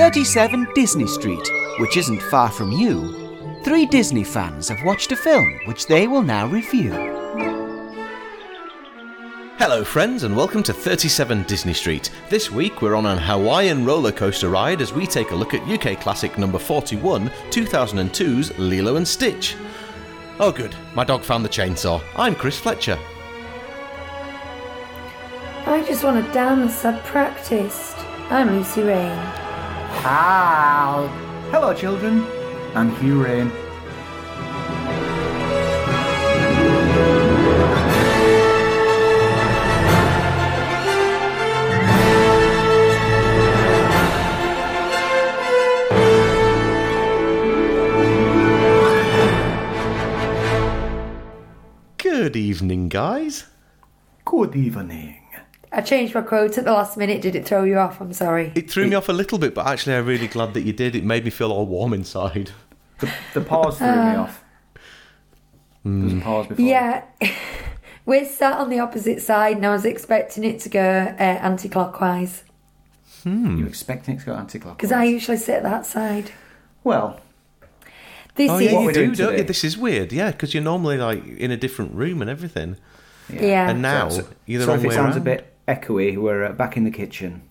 37 Disney Street, which isn't far from you, three Disney fans have watched a film which they will now review. Hello, friends, and welcome to 37 Disney Street. This week we're on an Hawaiian roller coaster ride as we take a look at UK classic number 41, 2002's Lilo and Stitch. Oh, good, my dog found the chainsaw. I'm Chris Fletcher. I just want to dance. I've practiced. I'm Lucy Rain. How? Hello, children. I'm Hugh Rain. Good evening, guys. Good evening. I changed my quote at the last minute. Did it throw you off? I'm sorry. It threw me off a little bit, but actually, I'm really glad that you did. It made me feel all warm inside. The, the pause threw me off. There was a pause before. Yeah. We're sat on the opposite side, and I was expecting it to go uh, anti clockwise. Hmm. You expecting it to go anti-clockwise? Because I usually sit that side. Well, This Oh, is. yeah, What you we're do, don't you? This is weird, yeah, because you're normally like in a different room and everything. yeah. And now, so, you're the so wrong if it way sounds a around. bit echoey, we're uh, back in the kitchen.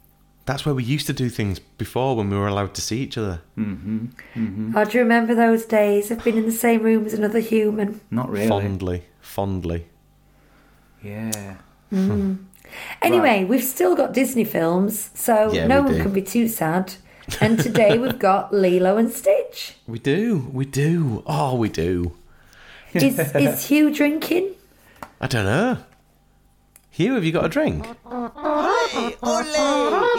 That's where we used to do things before when we were allowed to see each other. Mm-hmm, mm-hmm. Oh, do you remember those days of being in the same room as another human? Not really. Fondly, fondly. Yeah. Mm. Hmm. Anyway, we've still got Disney films, so Yeah, no one do. can be too sad. And today we've got Lilo and Stitch. We do, we do. Oh, we do. Is, is Hugh drinking? I don't know. Hugh, have you got a drink? Hey, ole!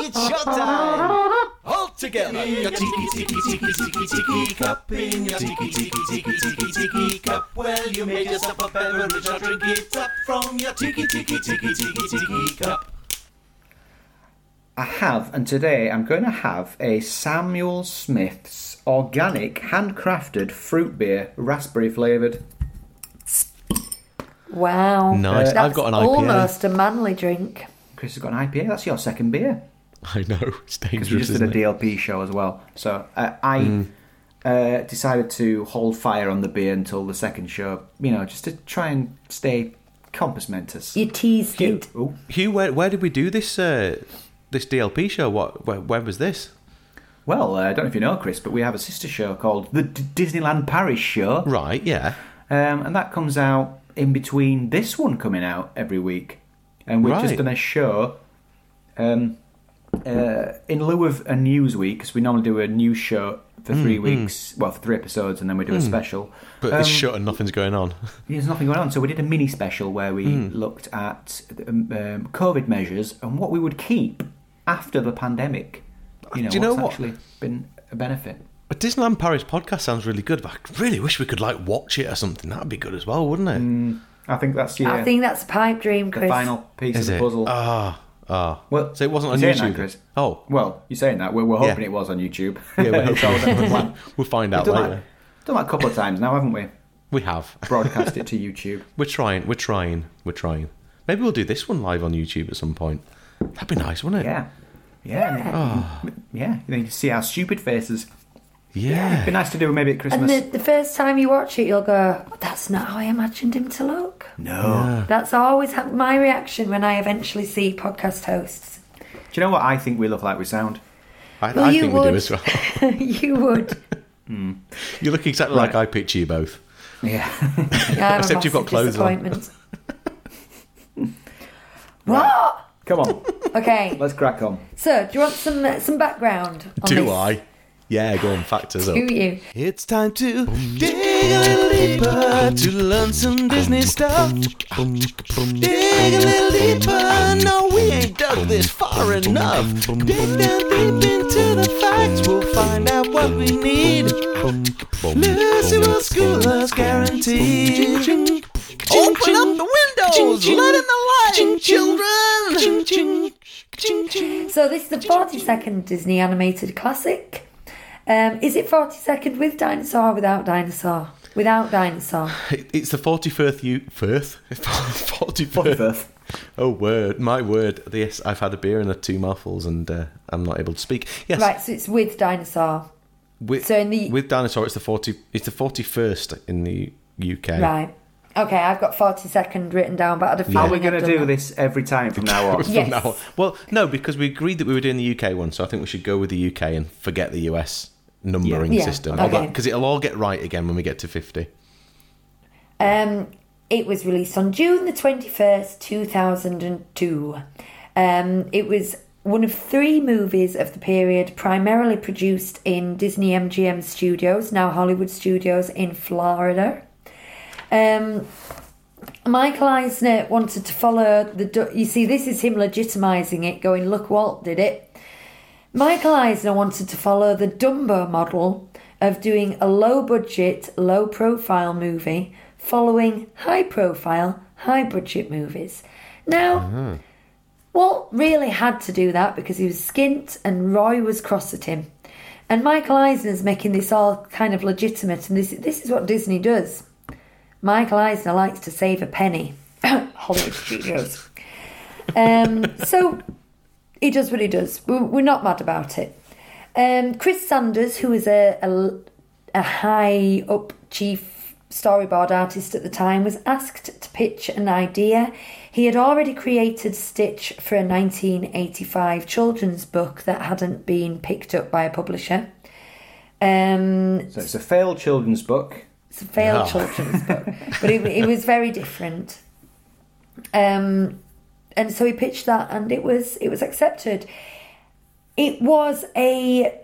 It's showtime! All together! Your tiki tiki tiki tiki tiki cup in your tiki tiki tiki tiki tiki cup. Well, you made yourself a beverage, now drink it up from your tiki tiki tiki tiki tiki cup. I have, and today I'm going to have a Samuel Smith's organic, handcrafted fruit beer, raspberry flavoured. Wow. Nice. That's I've got an IPA. almost a manly drink. Chris has got an IPA. That's your second beer. I know, it's Because we dangerous, just did a isn't it? DLP show as well. So uh, I Mm. uh, decided to hold fire on the beer until the second show. You know, just to try and stay compos mentis. You teased Hugh, it. Ooh. Hugh where, where did we do this uh, this DLP show? What? Where, where was this? Well, uh, I don't know if you know, Chris, but we have a sister show called the D- Disneyland Paris Show, Right, yeah. um, and that comes out in between this one coming out every week. And we've Right. just done a show um, uh, in lieu of a news week, because we normally do a news show for three weeks, well, for three episodes, and then we do a special. But this Um, shut and nothing's going on. There's nothing going on. So we did a mini special where we Hmm. looked at um, um, COVID measures and what we would keep after the pandemic. You know, Do you know what's what? actually been a benefit. A Disneyland Paris podcast sounds really good, but I really wish we could like watch it or something. That'd be good as well, wouldn't it? I think that's yeah, I think that's a pipe dream, the final piece Is of it? the puzzle. Ah, ah. well, so it wasn't on YouTube. that, Chris. Oh, Well, you're saying that. We're, we're hoping Yeah. it was on YouTube. yeah, we're So that's the plan. we'll find We've out done later. that, done that a couple of times now, haven't we? We have. Broadcast it to YouTube. We're trying. We're trying. We're trying. Maybe we'll do this one live on YouTube at some point. That'd be nice, wouldn't it? Yeah. Yeah. and Ah. it- Yeah. You know, you see our stupid faces. Yeah. It'd be nice to do maybe at and Christmas. the, the first time you watch it, you'll go, "That's not how I imagined him to look." no. That's always ha- my reaction when I eventually see podcast hosts. Do you know what I think we look like we sound? I, Well, I you think we do as well. you would. You look exactly like I picture you both. Yeah. Yeah, Except you've got clothes on. disappointment. what? Come on. Okay. Let's crack on. So, do you want some uh, some background? On Do this? I? Yeah, go on, factors up. Do you? It's time to dig a little deeper to learn some Disney stuff. Dig a little deeper, no, we ain't dug this far enough. Dig down deep into the facts, we'll find out what we need. Lucy will school us, guaranteed. Open up the windows, let in the light, children. So, this is the 42nd Disney animated classic. Um, is it 42nd with dinosaur or without dinosaur? Without dinosaur. It- It's the 41st, you, first? 41st, 41st. Oh word, my word! Yes, I've had a beer and a two mouthfuls, and uh, I'm not able to speak. Yes, Right, so it's with dinosaur. With, so in the- with dinosaur, it's the forty. It's the forty first in the UK. Right. Okay, I've got 42nd written down, but I had a feeling Are we going to do that. this every time from now on? From Yes. now on. Well, no, because we agreed that we were doing the UK one, so I think we should go with the UK and forget the US numbering Yeah. system. Okay. Because it'll all get right again when we get to fifty. Um, it was released on June the 21st, 2002. Um, it was one of three movies of the period, primarily produced in Disney MGM Studios, now Hollywood Studios in Florida. Um, Michael Eisner wanted to follow the. You see, this is him legitimizing it, going, look, Walt did it. Michael Eisner wanted to follow the Dumbo model of doing a low budget, low profile movie following high profile, high budget movies. Now, Walt really had to do that because he was skint and Roy was cross at him. And Michael Eisner's making this all kind of legitimate, and this, this is what Disney does. Michael Eisner likes to save a penny. Hollywood Studios. Um, so he does what he does. We're, not mad about it. Um, Chris Sanders, who was a, a, a high up chief storyboard artist at the time, was asked to pitch an idea. He had already created Stitch for a 1985 children's book that hadn't been picked up by a publisher. Um, So it's a failed children's book. it's a failed children's book, but it, it was very different. Um, and so he pitched that, and it was it was accepted. It was a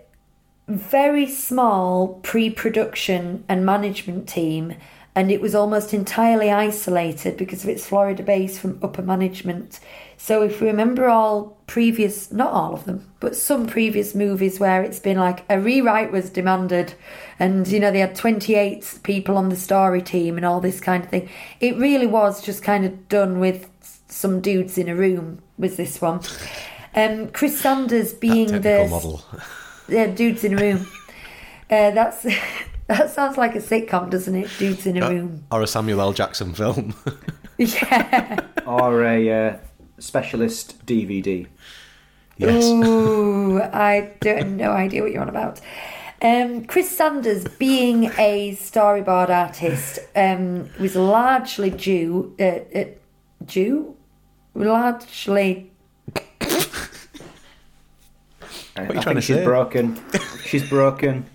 very small pre-production and management team, and it was almost entirely isolated because of its Florida base from upper management. So if we remember all previous, not all of them, but some previous movies where it's been like a rewrite was demanded, and you know they had twenty eight people on the story team and all this kind of thing. It really was just kind of done with some dudes in a room. Was this one? Um, Chris Sanders being Technical the model. yeah, dudes in a room. Uh, that's that sounds like a sitcom, doesn't it? Dudes in a room. or a Samuel L. Jackson film. Yeah. Or a uh, specialist DVD. yes. Ooh, I don't no idea what you're on about. Um, Chris Sanders, being a storyboard artist, um, was largely due Uh, uh, Jew, largely. I, are you I trying think to she's say? broken. she's broken.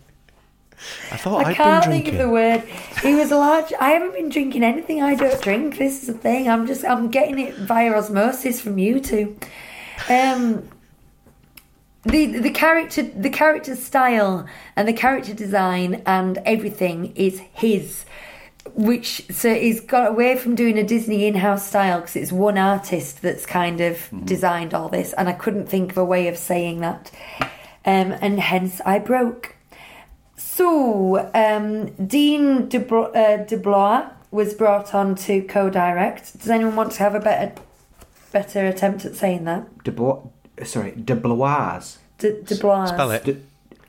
I thought I I'd can't been think drinking. of the word. He was large. I haven't been drinking anything. I don't drink. This is the thing. I'm just. I'm getting it via osmosis from you two. Um. The the character the character style and the character design and everything is his, which so he's got away from doing a Disney in-house style because it's one artist that's kind of designed all this, and I couldn't think of a way of saying that, um, and hence I broke. So, um, Dean De, uh, De was brought on to co-direct. Does anyone want to have a better, better attempt at saying that? De Bo- sorry, De Blois. De, De Spell it. De,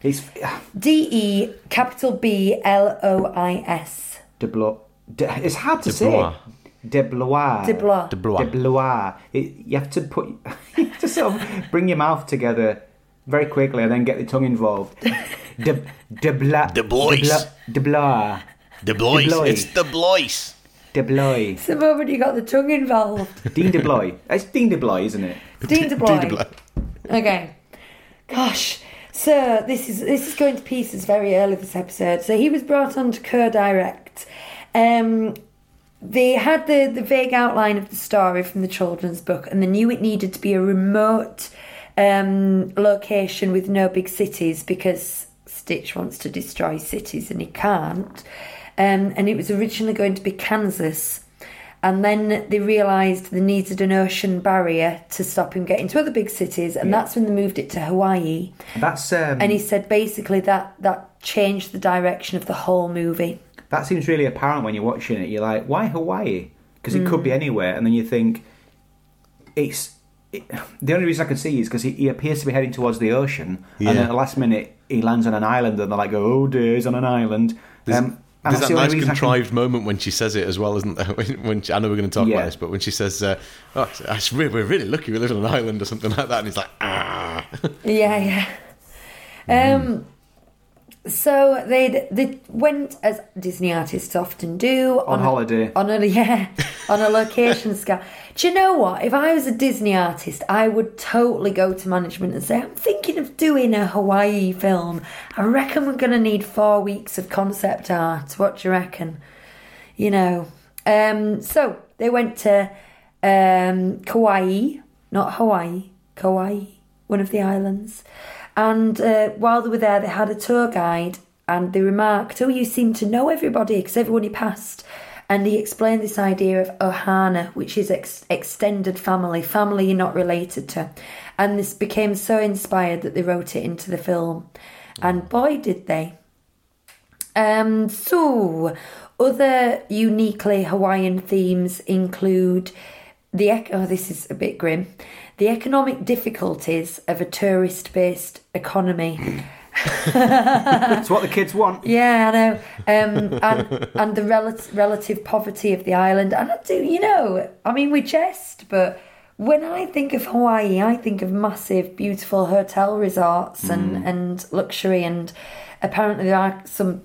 he's D E capital B L O I S. De Blo- De, It's hard to De say. Blois. De Blois. De Blois. De Blois. De Blois. It, you have to put, you have to sort of bring your mouth together very quickly and then get the tongue involved. De De Bla. De Blois. De Blois. The Blois. Blois. It's the Blois. De Blois. It's the moment you got the tongue involved. Dean De Blois. It's Dean De Blois, isn't it? Dean De Blois. De Blois. Okay. Gosh. So this is this is going to pieces very early this episode. So he was brought on to co-direct. Um, they had the, the vague outline of the story from the children's book, and they knew it needed to be a remote um, location with no big cities because Stitch wants to destroy cities and he can't. Um, and it was originally going to be Kansas. And then they realised they needed an ocean barrier to stop him getting to other big cities, and that's when they moved it to Hawaii. That's um, And he said basically that that changed the direction of the whole movie. That seems really apparent when you're watching it. You're like, why Hawaii? Because it could be anywhere, and then you think it's. It, the only reason I can see is because he, he appears to be heading towards the ocean, Yeah. and then at the last minute he lands on an island, and they're like, "Oh dear, he's on an island." Um, There's that's that the nice reason I can- contrived moment when she says it as well, isn't there? When, when she, I know we're going to talk Yeah. about this, but when she says, uh, oh, it's re- "We're really lucky we live on an island" or something like that, and he's like, "Ah." Yeah, yeah. Um, so they they went as Disney artists often do On a- holiday. on a yeah on a location scout. Do you know what? If I was a Disney artist, I would totally go to management and say, "I'm thinking of doing a Hawaii film. I reckon we're going to need four weeks of concept art. What do you reckon?" You know. Um, so they went to um, Kauai, not Hawaii, Kauai, one of the islands. And uh, while they were there, they had a tour guide and they remarked, Oh, you seem to know everybody because everyone he passed. And he explained this idea of ohana, which is ex- extended family, family you're not related to. And this became so inspired that they wrote it into the film. And boy, did they. Um, so, other uniquely Hawaiian themes include the echo. oh, this is a bit grim. The economic difficulties of a tourist-based economy. That's what the kids want. Yeah, I know. Um, and and the rel- relative poverty of the island. And I do, you know, I mean, we jest, but when I think of Hawaii, I think of massive, beautiful hotel resorts and, and luxury. And apparently, there are some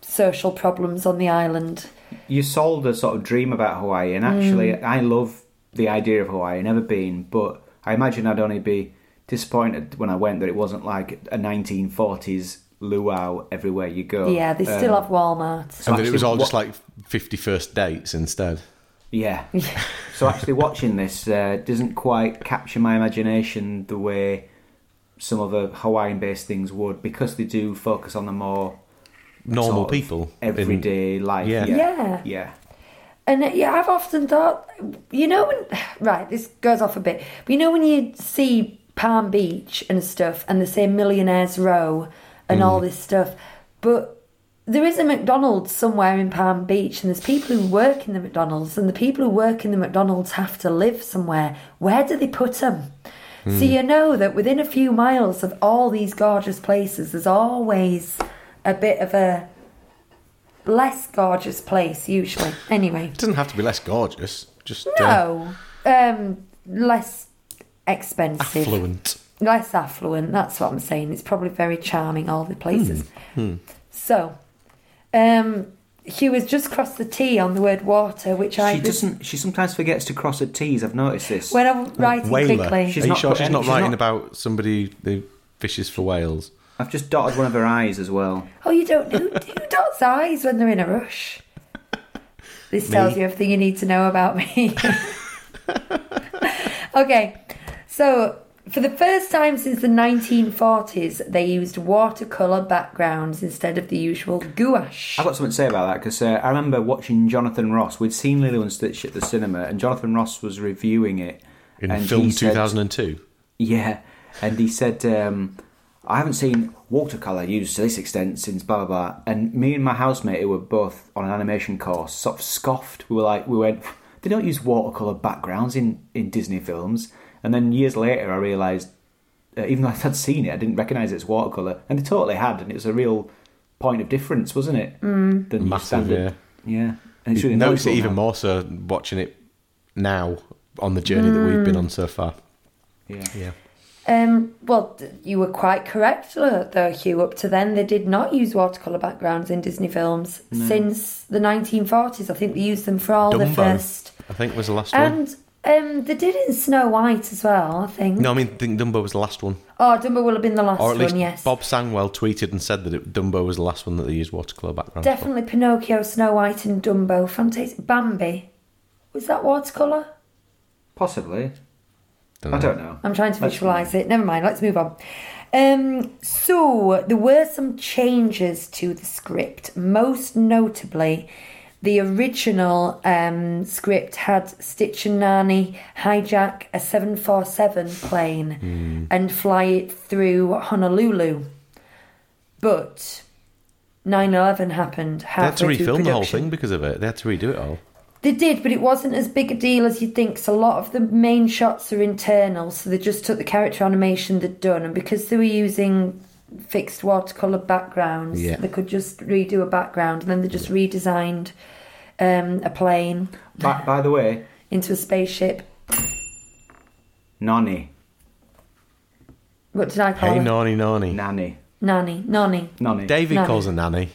social problems on the island. You sold a sort of dream about Hawaii, and actually, I love the idea of Hawaii. Never been, but I imagine I'd only be disappointed when I went that it wasn't like a 1940s luau everywhere you go. Yeah, they still Um, have Walmart. and that it was actually, all just like 51st dates instead. Yeah. so actually, watching this uh, doesn't quite capture my imagination the way some other Hawaiian-based things would, because they do focus on the more Normal sort of people. in- everyday life. Yeah. Yeah. Yeah. And uh, yeah, I've often thought, you know, when right, this goes off a bit, but you know when you see Palm Beach and stuff, and they say Millionaires Row and all this stuff, but there is a McDonald's somewhere in Palm Beach, and there's people who work in the McDonald's, and the people who work in the McDonald's have to live somewhere. Where do they put them? So you know that within a few miles of all these gorgeous places, there's always a bit of a less gorgeous place usually. Anyway, It doesn't have to be less gorgeous, just uh, no, um, less expensive, affluent. less affluent. That's what I'm saying. It's probably very charming. All the places. Hmm, So, um, Hugh has just crossed the T on the word water, which I She doesn't. She sometimes forgets to cross her T's. I've noticed this. when I'm writing Whaler. quickly. She's Are you not sure she's not she's writing not- about somebody who fishes for whales? I've just dotted one of her eyes as well. Oh, you don't. Who, who dots eyes when they're in a rush? This tells you everything you need to know about me. okay, so for the first time since the 1940s, they used watercolour backgrounds instead of the usual gouache. I've got something to say about that because uh, I remember watching Jonathan Ross. We'd seen Lilo and Stitch at the cinema, and Jonathan Ross was reviewing it In and film he said- 2002. Yeah, and he said, um, "I haven't seen watercolor used to this extent since blah blah blah." And me and my housemate, who were both on an animation course, sort of scoffed. We were like, we went, "They don't use watercolor backgrounds in in Disney films." And then years later, I realised, uh, even though I'd seen it, I didn't recognise it's watercolor, and they totally had, and it was a real point of difference, wasn't it? Mm. Than your Massive, standard- yeah. And it's You really notice it even now. more so watching it now on the journey that we've been on so far. Yeah. Yeah. Um, well, you were quite correct, uh, though, Hugh. Up to then, they did not use watercolour backgrounds in Disney films. Since the 1940s, I think they used them for all the first. I think was the last one. And um, they did in Snow White as well, I think. No, I mean, I think Dumbo was the last one. Oh, Dumbo will have been the last Or at least one, yes. Bob Sangwell tweeted and said that it, Dumbo was the last one that they used watercolour backgrounds for. Definitely Pinocchio, Snow White, and Dumbo. Fantastic. Bambi. Was that watercolour? Possibly. Dunno. I don't know. I'm trying to visualise it. Never mind, let's move on. Um, so, there were some changes to the script. Most notably, the original um, script had Stitch and Nani hijack a 747 plane and fly it through Honolulu. But 9 11 happened They had to halfway refilm the whole thing because of it. They had to redo it all. They did, but it wasn't as big a deal as you'd think. So a lot of the main shots are internal, so they just took the character animation they'd done, and because they were using fixed watercolor backgrounds. Yeah. They could just redo a background, and then they just redesigned um, a plane By, by the way, into a spaceship. Nonny, What did I call Hey, her? Nani, Nani. Nanny, Nanny, Nonny. Nonny, Davy Nanny. calls her Nanny.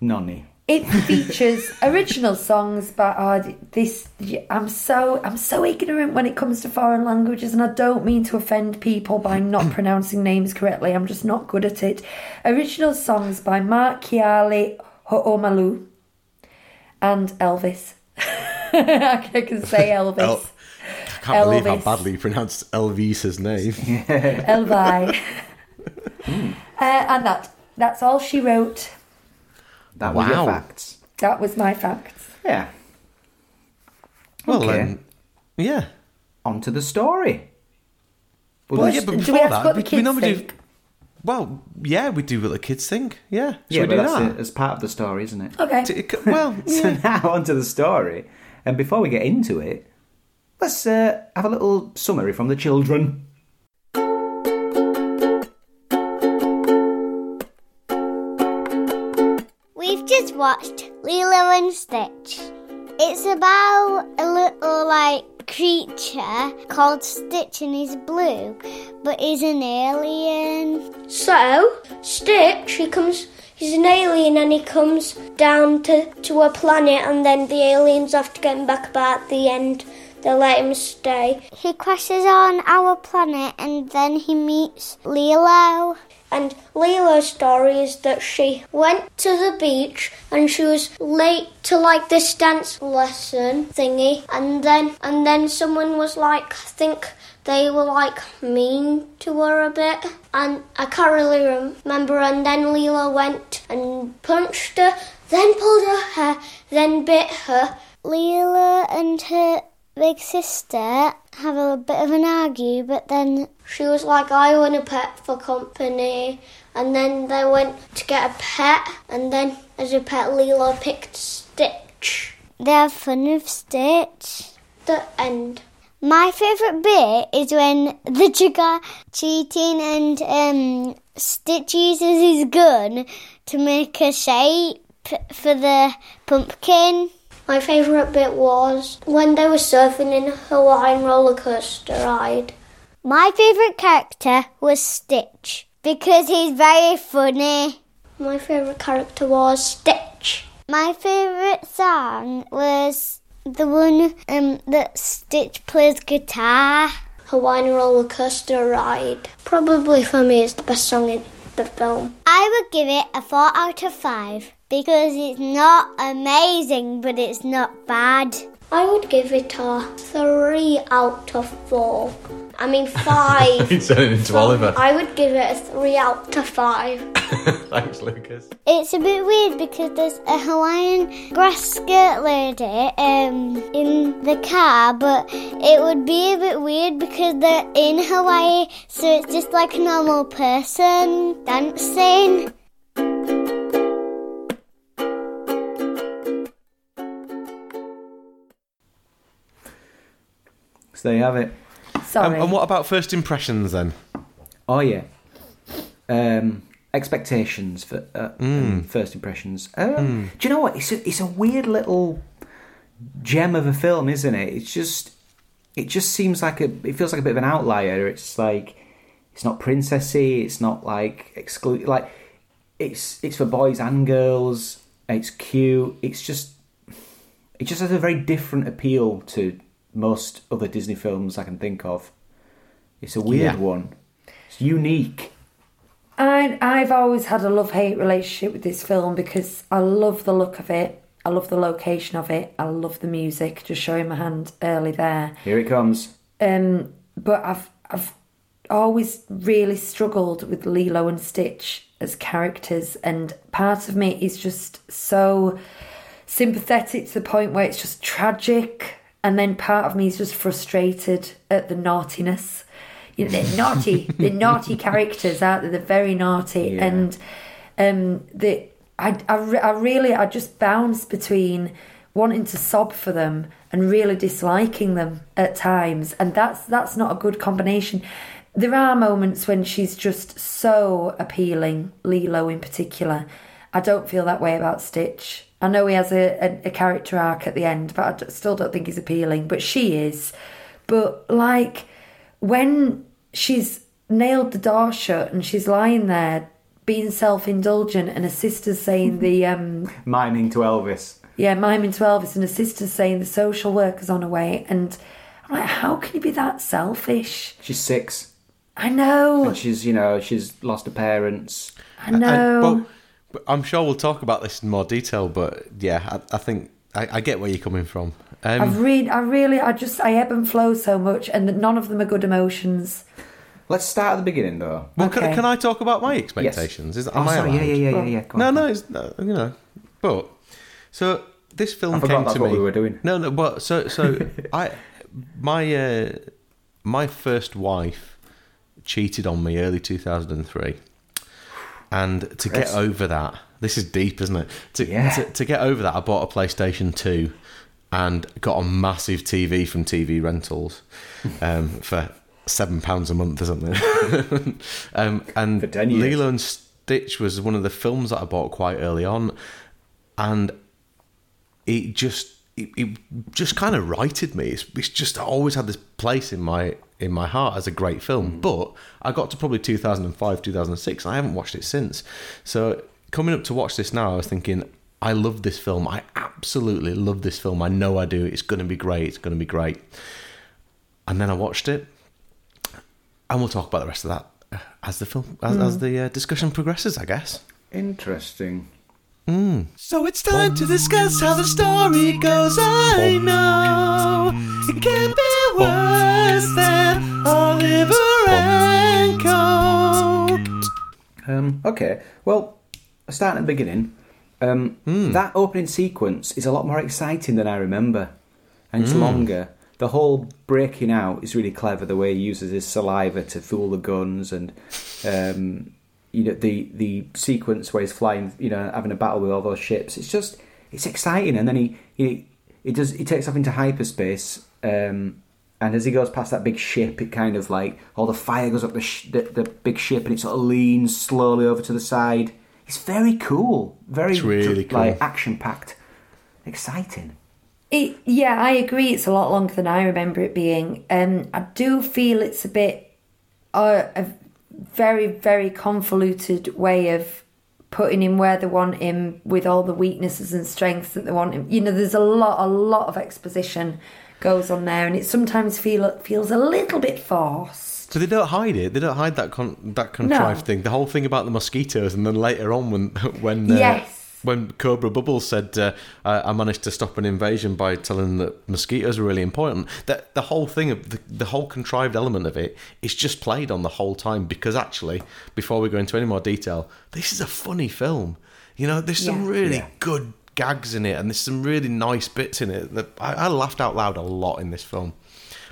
Nonny. It features original songs by oh, this. I'm so I'm so ignorant when it comes to foreign languages, and I don't mean to offend people by not pronouncing names correctly. I'm just not good at it. Original songs by Mark Keali'i Ho'omalu and Elvis. I can say Elvis. El- I can't believe how badly you pronounced Elvis's name. Elvi. uh, and that that's all she wrote. That was your facts. That was my facts. Yeah. Well, Okay. then, yeah. On to the story. Well, Well, yeah, but do we before that, we, we normally think? do. Well, yeah, we do what the kids think. Yeah, should yeah, we but do that's that? it, as part of the story, isn't it? Okay. T- it c- Well, So now on to the story. And before we get into it, let's uh, have a little summary from the children. Watched Lilo and Stitch. It's about a little like creature called Stitch and he's blue, but he's an alien. So, Stitch, he comes, he's an alien and he comes down to, to a planet and then the aliens have to get him back about at the end. They let him stay. He crashes on our planet and then he meets Lilo. And Lila's story is that she went to the beach and she was late to like this dance lesson thingy. And then and then someone was like I think they were like mean to her a bit. And I can't really remember. And then Lila went and punched her, then pulled her hair, then bit her. Lila and her big sister have a bit of an argue, but then She was like, I want a pet for company. And then they went to get a pet. And then, as a pet, Lilo picked Stitch. they have fun with Stitch. The end. My favourite bit is when the are cheating and um, Stitch uses his gun to make a shape for the pumpkin. My favourite bit was when they were surfing in a Hawaiian roller coaster ride. My favourite character was Stitch because he's very funny. My favourite character was Stitch. My favourite song was the one um, that Stitch plays guitar. Hawaiian roller coaster ride. Probably for me, it's the best song in the film. I would give it a 4 out of 5 because it's not amazing, but it's not bad. I would give it a three out of four. I mean five. You turned it into So Oliver. I would give it a three out of five. Thanks, Lucas. It's a bit weird because there's a Hawaiian grass skirt lady um, in the car, but it would be a bit weird because they're in Hawaii, so it's just like a normal person dancing. So there you have it. Sorry. Um, and what about first impressions then? Oh yeah. Um, expectations for uh, um, first impressions. Um, Do you know what? It's a, it's a weird little gem of a film, isn't it? It's just it just seems like a it feels like a bit of an outlier. It's like it's not princessy. It's not like exclude like it's it's for boys and girls. It's cute. It's just it just has a very different appeal to most other Disney films I can think of. It's a weird Yeah. one. It's unique. I, I've always had a love hate relationship with this film because I love the look of it. I love the location of it. I love the music. Just showing my hand early there. Here it comes. Um, but I've I've always really struggled with Lilo and Stitch as characters, and part of me is just so sympathetic to the point where it's just tragic, and then part of me is just frustrated at the naughtiness. You know, they're naughty. they're naughty characters, aren't they? They're very naughty, Yeah. and um, the I, I, I really I just bounce between wanting to sob for them and really disliking them at times, and that's that's not a good combination. there are moments when she's just so appealing, Lilo in particular. I don't feel that way about Stitch. I know he has a, a, a character arc at the end, but I still don't think he's appealing. But she is. But like when she's nailed the door shut and she's lying there being self-indulgent and her sister's saying the um Miming to Elvis. yeah miming to elvis and her sister's saying the social worker's on her way and i'm like how can you be that selfish She's six. i know And she's, you know, she's lost her parents. i know And- but, but I'm sure we'll talk about this in more detail. But yeah, I, I think I, I get where you're coming from. Um, I've read, I really, I just, I ebb and flow so much, and none of them are good emotions. Let's start at the beginning, though. well, can, okay. can I talk about my expectations? Is, am oh, I sorry. Yeah, yeah, yeah, yeah, yeah. Go No, on. no, it's uh, you know, but so this film I came that's to what me. we were doing. No, no, but so so I my uh, my first wife cheated on me early two thousand and to get over that, this is deep, isn't it? To, Yeah. to to get over that, I bought a PlayStation two. And got a massive TV from TV Rentals um, for seven pounds a month or something. um, and For 10 years. Lilo and Stitch was one of the films that I bought quite early on, and it just it, it just kind of righted me. It's, it's just I always had this place in my in my heart as a great film. Hmm. But I got to probably 2005, 2006, and I haven't watched it since. So coming up to watch this now, I was thinking. I love this film. I absolutely love this film. I know I do. It's going to be great. It's going to be great. And then I watched it, and we'll talk about the rest of that as the film as, as hmm. the uh, discussion progresses. I guess. Interesting. Hmm. So it's time to discuss how the story goes. I know it can't be worse than Oliver and Coke. Um, okay, well, starting at the beginning, um, that opening sequence is a lot more exciting than I remember, and it's longer. The whole breaking out is really clever. The way he uses his saliva to fool the guns, and um, you know the the sequence where he's flying, you know, having a battle with all those ships. It's just it's exciting, and then he he he does he takes off into hyperspace. Um, and as he goes past that big ship, it kind of like all the fire goes up the, sh- the the big ship, and it sort of leans slowly over to the side. It's very cool, very It's really dr- like action packed, exciting. It, yeah, I agree. It's a lot longer than I remember it being. Um, I do feel it's a bit uh, a very, very convoluted way of putting him where they want him with all the weaknesses and strengths that they want him. You know, there's a lot, a lot of exposition goes on there, and it sometimes feel feels a little bit forced. So they don't hide it. They don't hide that con- that contrived No. thing. The whole thing about the mosquitoes, and then later on, when when uh, Yes. when Cobra Bubbles said, uh, I, "I managed to stop an invasion by telling them that mosquitoes are really important." That the whole thing of the, the whole contrived element of it is just played on the whole time because actually, before we go into any more detail, this is a funny film. You know, there's some really Yeah. good gags in it, and there's some really nice bits in it. That I, I laughed out loud a lot in this film.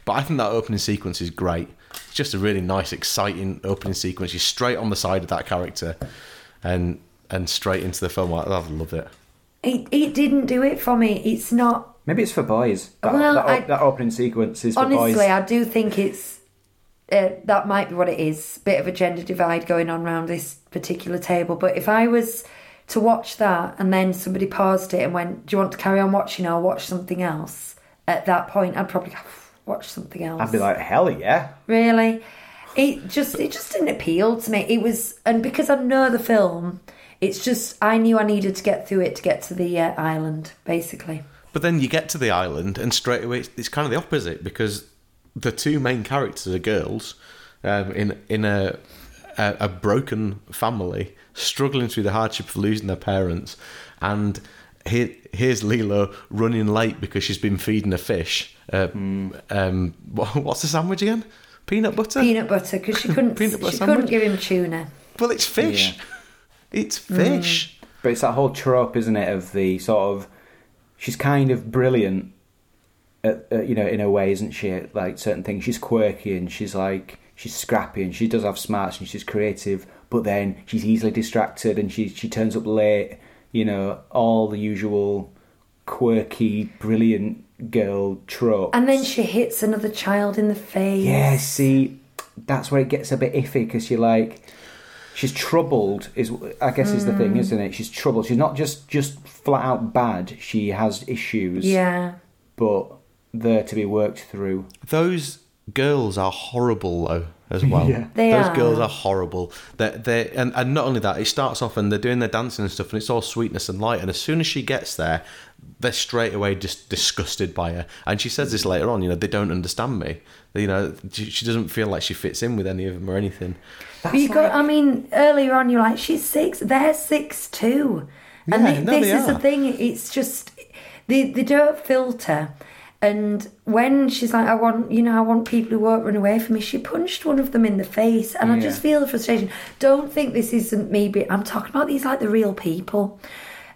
But I think that opening sequence is great. It's just a really nice, exciting opening sequence. You're straight on the side of that character, and and straight into the film. I, I love it. It it didn't do it for me. It's not Maybe it's for boys. That, Well, that, I- that opening sequence is for Honestly. I do think it's uh, that might be what it is. Bit of a gender divide going on around this particular table. But if I was to watch that and then somebody paused it and went, "Do you want to carry on watching or watch something else?" At that point, I'd probably go, watch something else. I'd be like, hell yeah. really, it just it just didn't appeal to me. It was, and because I know the film, it's just I knew I needed to get through it to get to the uh, island, basically. But then you get to the island, and straight away it's, it's kind of the opposite because the two main characters are girls um, in in a, a a broken family, struggling through the hardship of losing their parents, and here, here's Lilo running late because she's been feeding a fish. Uh, um, what- what's the sandwich again? Peanut butter. Peanut butter because she couldn't she sandwich? couldn't give him tuna. Well, it's fish. It's Mm. fish. But it's that whole trope, isn't it, of the sort of she's kind of brilliant, at, uh, you know, in a way, isn't she? Like certain things, she's quirky and she's like she's scrappy and she does have smarts and she's creative, but then she's easily distracted and she she turns up late. You know, all the usual quirky, brilliant girl trope. And then she hits another child in the face. yeah, see, that's where it gets a bit iffy because you're like, she's troubled. Is I guess is the Mm. thing, isn't it? She's troubled. She's not just just flat out bad. She has issues, Yeah. but they're to be worked through. Those girls are horrible though as well. Yeah. They Those are. girls are horrible. They they and, and not only that, it starts off and they're doing their dancing and stuff, and it's all sweetness and light. And as soon as she gets there, they're straight away just disgusted by her. And she says this later on. You know, they don't understand me. You know, she she doesn't feel like she fits in with any of them or anything. But you got, I mean, earlier on, you're like, she's six, they're six too. And Yeah, thi- no, this they is the thing, it's just, they, they don't filter. And when she's like, I want, you know, I want people who won't run away from me, she punched one of them in the face. And I just feel the frustration. Don't think this isn't me, but I'm talking about these like the real people.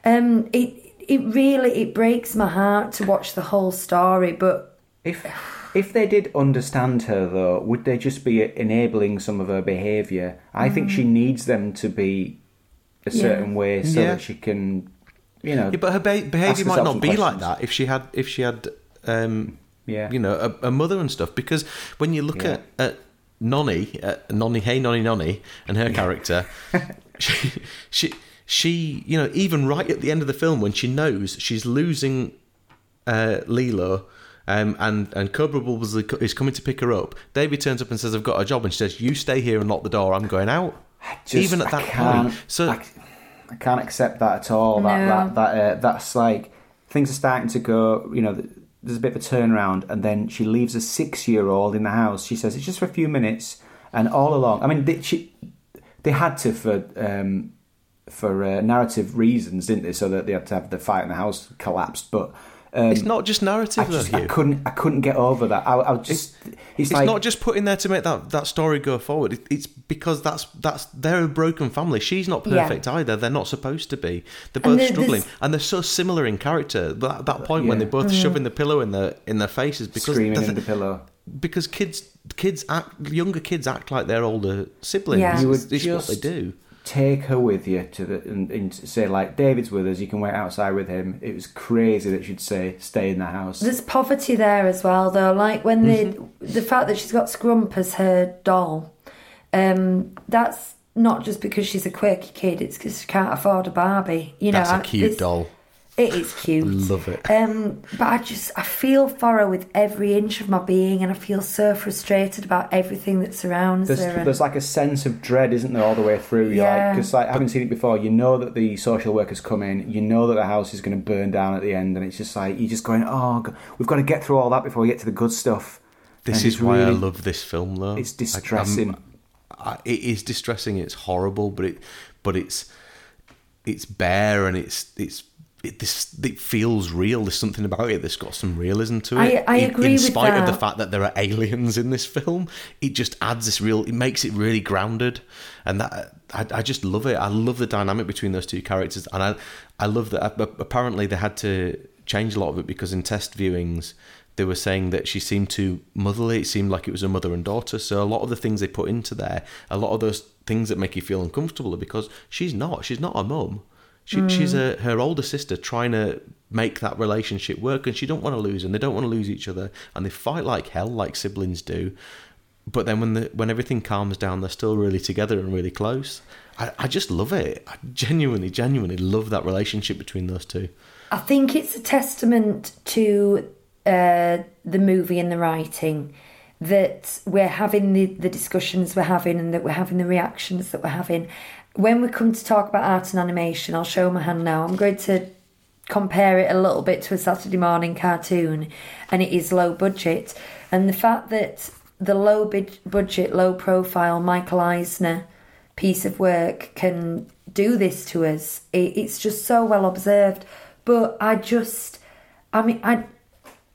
Um, it, it really, it breaks my heart to watch the whole story, but If if they did understand her though, would they just be enabling some of her behaviour? I think she needs them to be a Yeah. certain way so Yeah. that she can, you know, Yeah, but her be- behavior might not some be like that if she had if she had um, Yeah. you know a, a mother and stuff. Because when you look Yeah. at, at Nonny, at Nonny, hey Nonny Nonny, and her character, she, she she you know even right at the end of the film when she knows she's losing uh, Lilo. Um, and and Cobra Bubbles is coming to pick her up. David turns up and says, "I've got a job," and she says, "You stay here and lock the door. I'm going out." just- even at that can't- point, so I, I can't accept that at all. That No. that that uh, that's like things are starting to go. You know, th- there's a bit of a turnaround, and then she leaves a six-year-old in the house. She says it's just for a few minutes, and all along. I mean, they, she they had to for um, for uh, narrative reasons, didn't they? So that they had to have the fight in the house collapsed, but. Um, it's not just narrative, I, just, though. I couldn't. I couldn't get over that. I, I was just. It's, It's like not just put in there to make that, that story go forward. It, it's because that's that's they're a broken family. She's not Yeah. perfect either. They're not supposed to be. They're both there- struggling, there's- and they're so similar in character. But at that point when they're both shoving the pillow in their in their faces because screaming in the pillow. because kids kids act younger kids act like their older siblings. Yeah. You It's, would it's what they do. Take her with you to the and, and say like David's with us. You can wait outside with him. It was crazy that she'd say stay in the house. There's poverty there as well, though. Like when Mm-hmm. the the fact that she's got Scrump as her doll, um, that's not just because she's a quirky kid. It's because she can't afford a Barbie. You know, That's a I- cute it's- doll. It is cute. Love it. Um, but I just I feel for her with every inch of my being, and I feel so frustrated about everything that surrounds There's, her. and- there's like a sense of dread, isn't there, all the way through? You're Yeah. like, because like having seen it before, you know that the social workers come in, you know that the house is going to burn down at the end, and it's just like you're just going, oh, g- we've got to get through all that before we get to the good stuff. This And is it's why I love this film, though. It's I- distressing. I, it is distressing. It's horrible, but it, but it's, it's bare and it's it's. It, this it feels real. There's something about it that's got some realism to it. I- I in, agree In with spite of the fact that there are aliens in this film, it just adds this real. It makes it really grounded, and that I, I just love it. I love the dynamic between those two characters, and I I love that. uh, Apparently, they had to change a lot of it because in test viewings, they were saying that she seemed too motherly. It seemed like it was a mother and daughter. So a lot of the things they put into there, a lot of those things that make you feel uncomfortable, are because she's not. She's not a mum. She, She's a, her older sister trying to make that relationship work, and she don't want to lose, and they don't want to lose each other, and they fight like hell, like siblings do. But then when the when everything calms down, they're still really together and really close. I, I just love it. I genuinely, genuinely love that relationship between those two. I think it's a testament to uh, the movie and the writing that we're having the, the discussions we're having and that we're having the reactions that we're having. When we come to talk about art and animation, I'll show my hand now. I'm going to compare it a little bit to a Saturday morning cartoon, and it is low budget. And the fact that the low budget, low profile Michael Eisner piece of work can do this to us, it, it's just so well observed. But I just, I mean, I.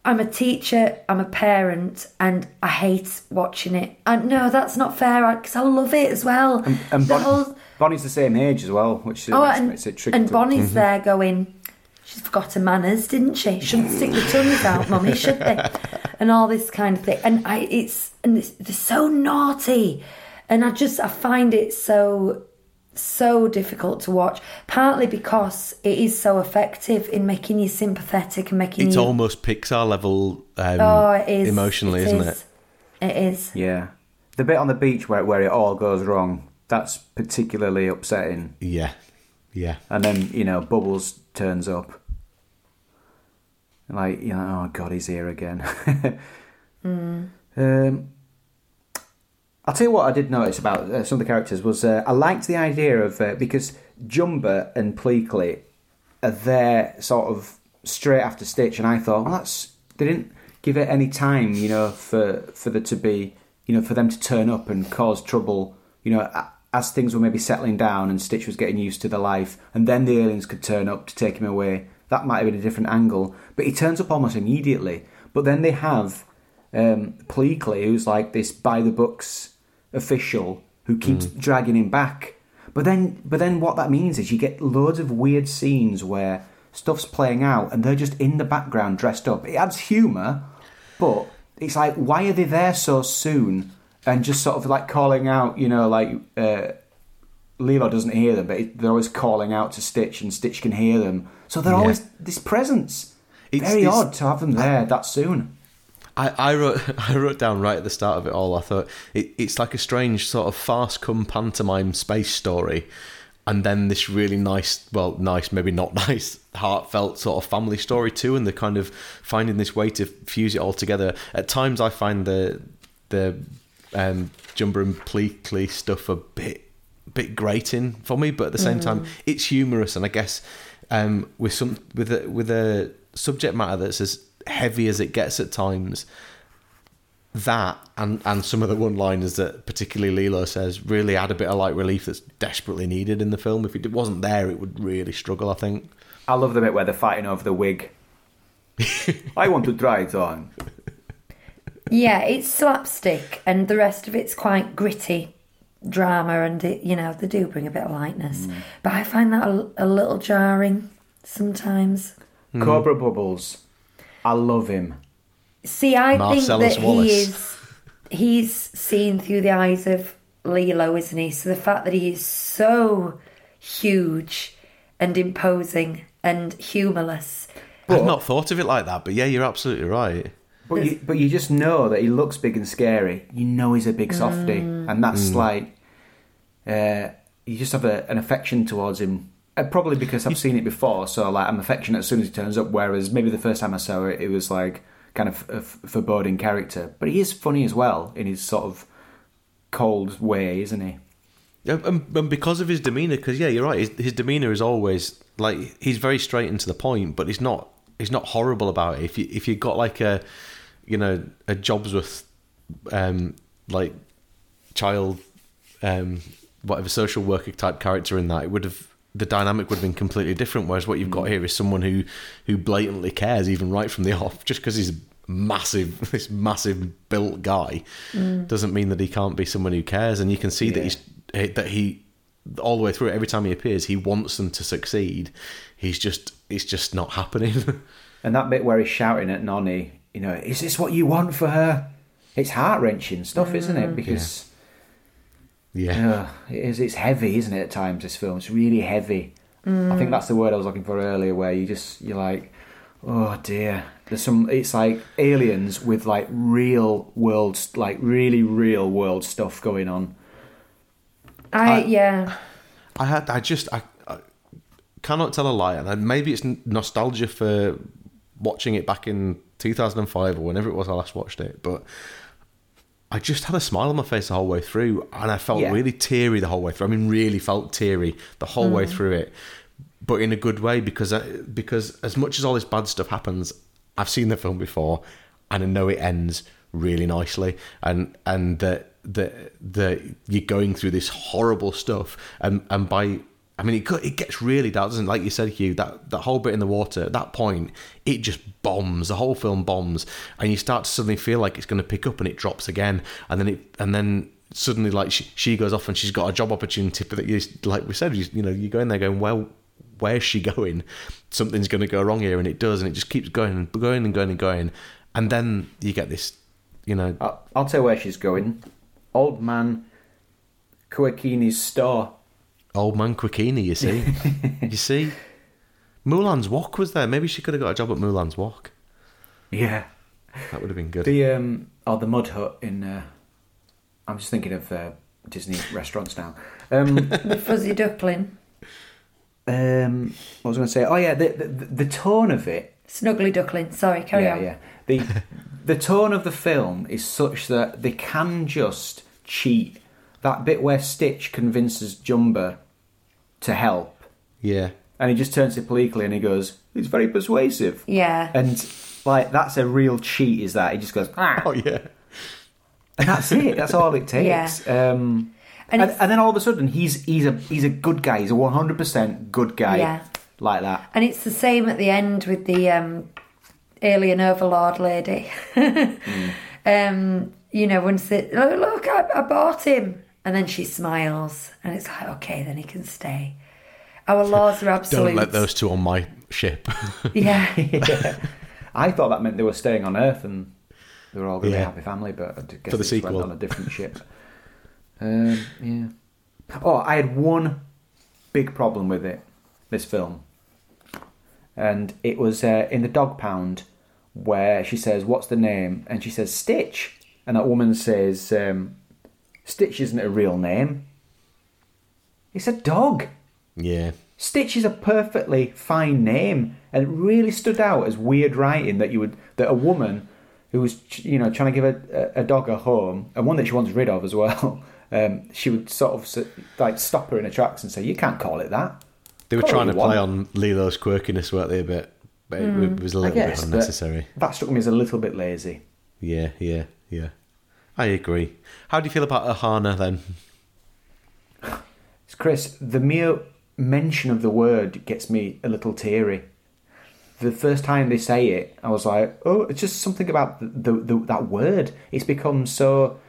I'm a teacher, I'm a parent, and I hate watching it. And no, that's not fair because I love it as well. And The Bon- whole- Bonnie's the same age as well, which Oh, makes, and, makes it tricky. and to- Bonnie's there going, she's forgotten manners, didn't she? Shouldn't stick the tongues out, mummy, should they? And all this kind of thing. And I, it's and it's, they're so naughty, and I just I find it so so difficult to watch. Partly because it is so effective in making you sympathetic and making you It's you. almost Pixar level um, oh, it is emotionally, It isn't is. it? It is. Yeah. the bit on the beach where where it all goes wrong. That's particularly upsetting. Yeah, yeah. And then you know Bubbles turns up. Like you know, oh god, he's here again. um, I'll tell you what I did notice about uh, some of the characters was uh, I liked the idea of uh, because Jumba and Pleakley are there sort of straight after Stitch, and I thought, well, that's they didn't give it any time, you know, for for there to be, you know, for them to turn up and cause trouble, you know, as things were maybe settling down and Stitch was getting used to the life, and then the aliens could turn up to take him away. That might have been a different angle, but he turns up almost immediately. But then they have um, Pleakley, who's like this by the books official who keeps dragging him back. But then, but then, what that means is you get loads of weird scenes where stuff's playing out and they're just in the background dressed up. It adds humour, but it's like, why are they there so soon? And just sort of like calling out, you know, like uh, Lilo doesn't hear them, but it- they're always calling out to Stitch, and Stitch can hear them. So they're Yeah. always this presence. It's- Very it's- odd to have them there that soon. I, I wrote I wrote down right at the start of it all. I thought it, it's like a strange sort of farce come pantomime space story, and then this really nice, well, nice, maybe not nice, heartfelt sort of family story too. And they're kind of finding this way to fuse it all together. At times, I find the the um, Jumba and Pleakley stuff a bit bit grating for me, but at the same time, it's humorous, and I guess um, with some with a with a subject matter that's as heavy as it gets at times, that and and some of the one liners that particularly Lilo says really add a bit of light relief that's desperately needed in the film. If it wasn't there, it would really struggle. I think. I love the bit where they're fighting over the wig. I want to try it on. Yeah, it's slapstick, and the rest of it's quite gritty drama, and it, you know they do bring a bit of lightness. Mm. But I find that a, a little jarring sometimes. Hmm. Cobra Bubbles. I love him. See, I Marcellus think that Wallace. he is he's seen through the eyes of Lilo, isn't he? So the fact that he is so huge and imposing and humorless. I've not thought of it like that, but yeah, you're absolutely right. But you, but you just know that he looks big and scary. You know he's a big softy, and that's like uh, you just have a, an affection towards him. Uh, probably because I've seen it before, so like I'm affectionate as soon as he turns up. Whereas maybe the first time I saw it, it was like kind of a f- foreboding character. But he is funny as well in his sort of cold way, isn't he? And, and because of his demeanor, because yeah, you're right. His, his demeanor is always like he's very straight and to the point, but he's not he's not horrible about it. If you if you got like a you know a Jobsworth um, like child um, whatever social worker type character in that, it would have the dynamic would have been completely different. Whereas what you've got here is someone who who blatantly cares even right from the off, just because he's massive, this massive built guy, doesn't mean that he can't be someone who cares. And you can see that Yeah. he's eh, that he all the way through every time he appears, he wants them to succeed. He's just it's just not happening. And that bit where he's shouting at Nani, you know, is this what you want for her? It's heart wrenching stuff, isn't it? Because yeah. uh, it is. It's heavy, isn't it? At times, this film. It's really heavy. I think that's the word I was looking for earlier, where you just you're like, oh dear. There's some. It's like aliens with like real world, like really real world stuff going on. I, yeah. I had I just I, I cannot tell a lie, and I- maybe it's nostalgia for watching it back in 2005 or whenever it was I last watched it, but I just had a smile on my face the whole way through, and I felt Yeah. really teary the whole way through. I mean, really felt teary the whole way mm. through it, but in a good way because I, because as much as all this bad stuff happens, I've seen the film before, and I know it ends really nicely, and and that that that you're going through this horrible stuff, and and by I mean, it, it gets really dark, doesn't it? Like you said, Hugh, that, that whole bit in the water, at that point, it just bombs. The whole film bombs. And you start to suddenly feel like it's going to pick up and it drops again. And then it, and then suddenly, like, she, she goes off and she's got a job opportunity. But you, like we said, you, you know, you go in there going, well, where's she going? Something's going to go wrong here. And it does. And it just keeps going and going and going and going. And then you get this, you know, I'll, I'll tell you where she's going. Old man Kuakini's store. Old man Quicchini, you see. you see? Mulan's Walk was there. Maybe she could have got a job at Mulan's Walk. Yeah. That would have been good. The um or the mud hut in uh, I'm just thinking of uh, Disney restaurants now. Um, The fuzzy duckling, um, what was I going to say? Oh yeah, the, the the tone of it. snuggly duckling. Sorry, carry yeah, on. yeah. The the tone of the film is such that they can just cheat. That bit where Stitch convinces Jumba to help, Yeah. and he just turns to Pleakley and he goes, "He's very persuasive." Yeah. And like that's a real cheat. Is that he just goes, ah, Oh yeah. and that's it. That's all it takes. Um, And and, and then all of a sudden he's he's a he's a good guy. He's a one hundred percent good guy. Yeah. Like that. And it's the same at the end with the um, alien overlord lady. um, you know, once it, look, look I, I bought him. And then she smiles. And it's like, okay, then he can stay. Our laws are absolute. Don't let those two on my ship. Yeah. I thought that meant they were staying on Earth and they were all going to be a happy family, but I guess For the they just sequel. went on a different ship. Um, yeah. Oh, I had one big problem with it, this film, and it was uh, in the dog pound where she says, "What's the name?" and she says Stitch, and that woman says, um, "Stitch isn't a real name. It's a dog." yeah. Stitch is a perfectly fine name, and it really stood out as weird writing that you would that a woman who was you know trying to give a, a dog a home and one that she wants rid of as well. Um, she would sort of like stop her in her tracks and say, "You can't call it that." They were Call trying to play want. on Lilo's quirkiness, weren't they, a bit? But it, it was a little guess bit unnecessary. That struck me as a little bit lazy. Yeah, yeah, yeah. I agree. How do you feel about Ohana then? Chris, the mere mention of the word gets me a little teary. The first time they say it, I was like, "Oh, it's just something about the, the, the that word. It's become so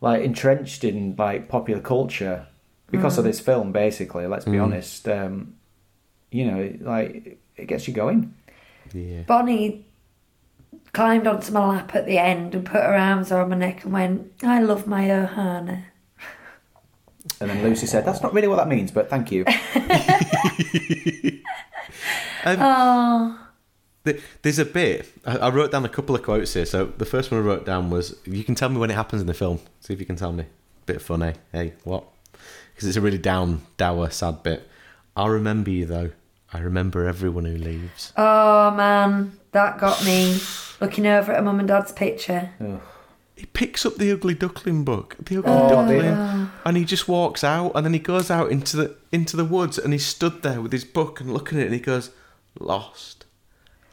like entrenched in like popular culture because of this film. Basically, let's be honest. Um, you know, like it gets you going. Yeah. Bonnie climbed onto my lap at the end and put her arms around my neck and went, I love my Ohana. And then Lucy said, "That's not really what that means, but thank you." Oh, Th- There's a bit. I I wrote down a couple of quotes here. So the first one I wrote down was, "You can tell me when it happens in the film. See if you can tell me." Bit funny. Hey, what? Because it's a really down, dour, sad bit. I'll remember you though. I remember everyone who leaves. oh man, that got me. Looking over at a mum and dad's picture. He picks up the Ugly Duckling book, the Ugly Oh, Duckling, dear. and he just walks out, and then he goes out into the into the woods, and he's stood there with his book and looking at it, and he goes, "Lost,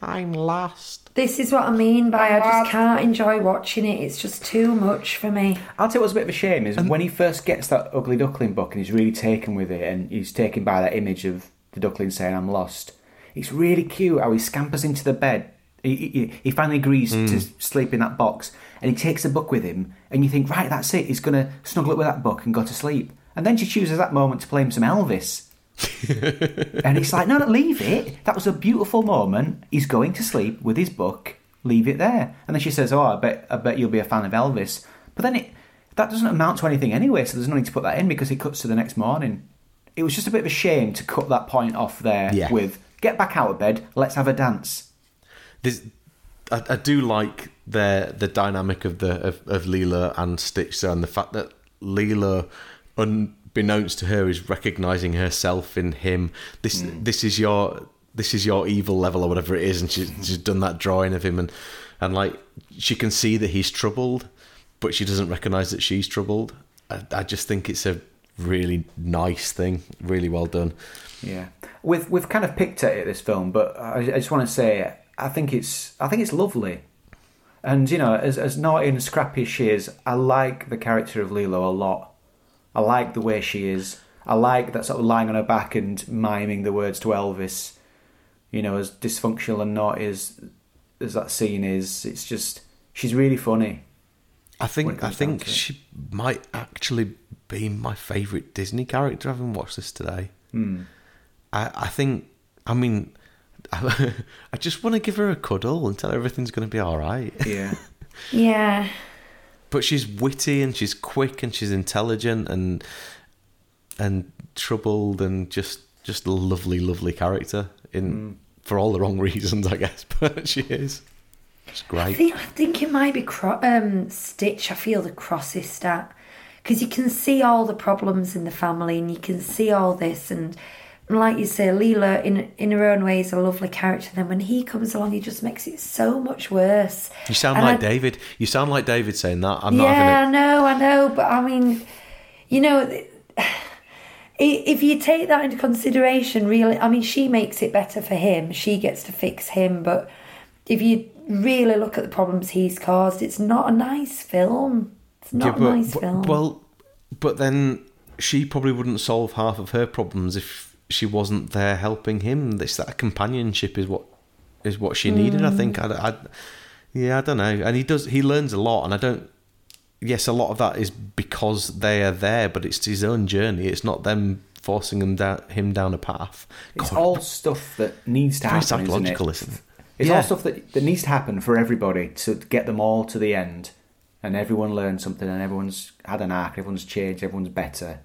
I'm lost." This is what I mean by I just can't enjoy watching it. It's just too much for me. I'll tell you what's a bit of a shame is when he first gets that ugly duckling book and he's really taken with it and he's taken by that image of the duckling saying I'm lost. It's really cute how he scampers into the bed. He, he, finally agrees to hmm. sleep in that box and he takes the book with him and you think right that's it he's going to snuggle up with that book and go to sleep. And then she chooses that moment to play him some Elvis. And he's like no no leave it. That was a beautiful moment. He's going to sleep with his book. Leave it there. And then she says oh I bet I bet you'll be a fan of Elvis. But then it that doesn't amount to anything anyway so there's no need to put that in because it cuts to the next morning. It was just a bit of a shame to cut that point off there Yeah. with get back out of bed. Let's have a dance This, I, I do like the the dynamic of the of, of Lilo and Stitch though, and the fact that Lilo, unbeknownst to her, is recognizing herself in him. This hmm. this is your this is your evil level or whatever it is, and she's, she's done that drawing of him, and and like she can see that he's troubled, but she doesn't recognize that she's troubled. I, I just think it's a really nice thing, really well done. Yeah, we've we've kind of picked at it this film, but I, I just want to say I think it's I think it's lovely, and you know as as naughty and scrappy as she is, I like the character of Lilo a lot. I like the way she is. I like that sort of lying on her back and miming the words to Elvis. You know, as dysfunctional and naughty as as that scene is, it's just she's really funny. I think I think she might actually be my favourite Disney character. Having watched this today, Hmm. I I think I mean I, just want to give her a cuddle and tell her everything's going to be all right. Yeah. Yeah. But she's witty and she's quick and she's intelligent and and troubled and just just a lovely lovely character in for all the wrong reasons, I guess. But she is. It's I great. think, I think it might be cro- um, Stitch. I feel the crossest at. because you can see all the problems in the family and you can see all this and. Like you say, Lilo, in in her own way, is a lovely character. Then when he comes along, he just makes it so much worse. You sound And like I- David. You sound like David saying that. I'm yeah, I know, I know, but I mean, you know, if you take that into consideration, really, I mean, she makes it better for him. She gets to fix him, but if you really look at the problems he's caused, it's not a nice film. It's not Yeah, a nice but, film. well, but then she probably wouldn't solve half of her problems if she wasn't there helping him. This that companionship is what is what she hmm. needed. I think. I, I, yeah, I don't know. And he does. He learns a lot, and I don't. Yes, a lot of that is because they are there, but it's his own journey. It's not them forcing him down him down a path. It's God, all stuff that needs to happen. psychological, isn't it? isn't it? It's Yeah. all stuff that, that needs to happen for everybody to get them all to the end, and everyone learned something, and everyone's had an arc, everyone's changed, everyone's better,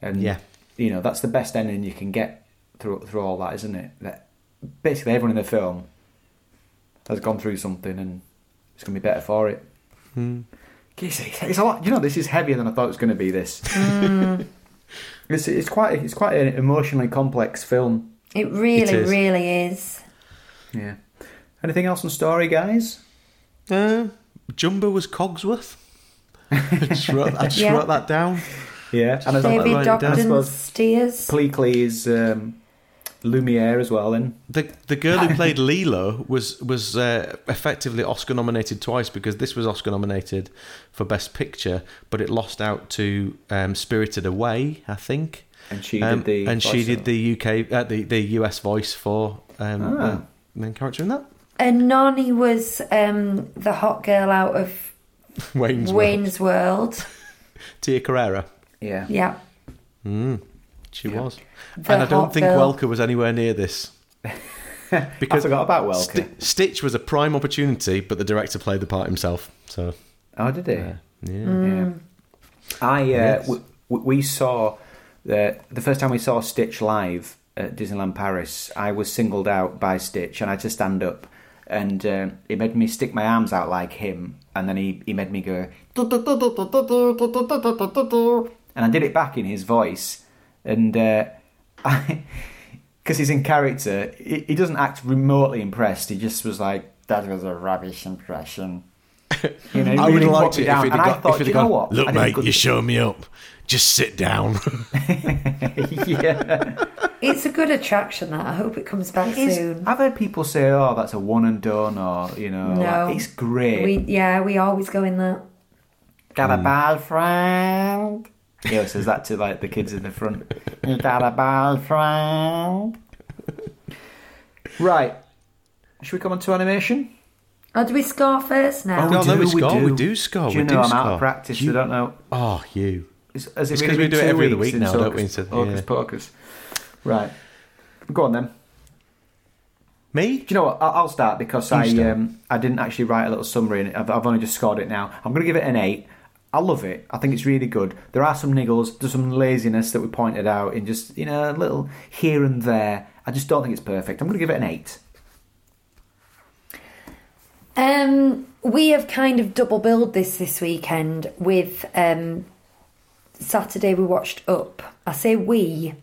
and Yeah. You know that's the best ending you can get through through all that, isn't it? That basically everyone in the film has gone through something, and it's going to be better for it. Hmm. It's, it's a lot. You know, this is heavier than I thought it was going to be. This. It's, it's quite it's quite an emotionally complex film. it really, It is. really is. Yeah. Anything else on story, guys? Uh, Jumba was Cogsworth. I just wrote, I just Yeah. wrote that down. Yeah. And as David David write it down. Steers. Pleakley is um, Lumiere as well. Then The the girl who played Lilo was was uh, effectively Oscar nominated twice because this was Oscar nominated for Best Picture, but it lost out to um, Spirited Away, I think. and she Um, did the and she did the UK uh, the the US voice for um, Ah. uh, main character in that And Nani was um, the hot girl out of Wayne's World. Wayne's World. Tia Carrere. Yeah. Yeah. Mm, she Yeah. was, The and I don't think girl. Welker was anywhere near this. I forgot about Welker. Sti- Stitch was a prime opportunity, but the director played the part himself. So oh, did he? yeah, yeah. Mm. Yeah. I uh, Yes. w- w- we saw the the first time we saw Stitch live at Disneyland Paris. I was singled out by Stitch, and I had to stand up, and um, he made me stick my arms out like him, and then he he made me go, and I did it back in his voice, and uh, I. Because he's in character, he, he doesn't act remotely impressed. He just was like, "That was a rubbish impression." You know, he I would really have put liked it down, if he'd and I got, thought, if he'd you have know gone, what? Look, I did a mate, good- you show me up. Just sit down. yeah. It's a good attraction, that. I hope it comes back It's- soon. I've heard people say, "Oh, that's a one and done," or you know, No. like, it's great. We Yeah, we always go in that. got a bad friend. Yeah, says that to like the kids in the front. You got a bad friend. Right. Should we come on to animation? Oh, do we score first now? Oh, no, we score, we do score, Do you we know do I'm out of practice? You- I don't know. Oh, you. Is, has it It's really 'cause we do it every other week now, since don't we, Hocus- instead- Hocus yeah. Pocus. Right. Go on then. Me? Do you know what? I'll I'll start because You I start. um, I didn't actually write a little summary and I've, I've only just scored it now. I'm going to give it an eight. I love it. I think it's really good. There are some niggles, there's some laziness that we pointed out in just you know a little here and there. I just don't think it's perfect. I'm going to give it an eight. Um, we have kind of double billed this this weekend with um, Saturday we watched Up. I say we,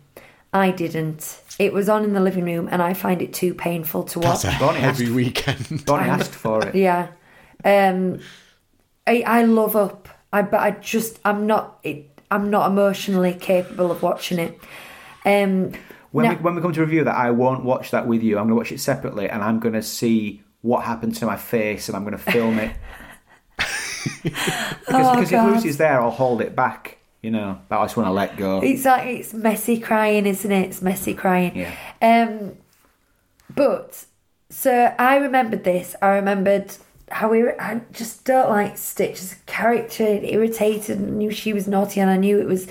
I didn't. It was on in the living room and I find it too painful to watch. That's a Bonnie heavy asked- weekend. Bonnie asked for it. Yeah. Um, I I love Up. I but I just I'm not it. I'm not emotionally capable of watching it. Um, When now- we when we come to review that, I won't watch that with you. I'm going to watch it separately, and I'm going to see what happened to my face, and I'm going to film it. because Oh, because if. Lucy's there, I'll hold it back. You know, but I just want to let go. It's like it's messy crying, isn't it? It's messy crying. Yeah. Um, but so I remembered this. I remembered how we. I just don't like Stitch as a character. It irritated. I knew she was naughty, and I knew it was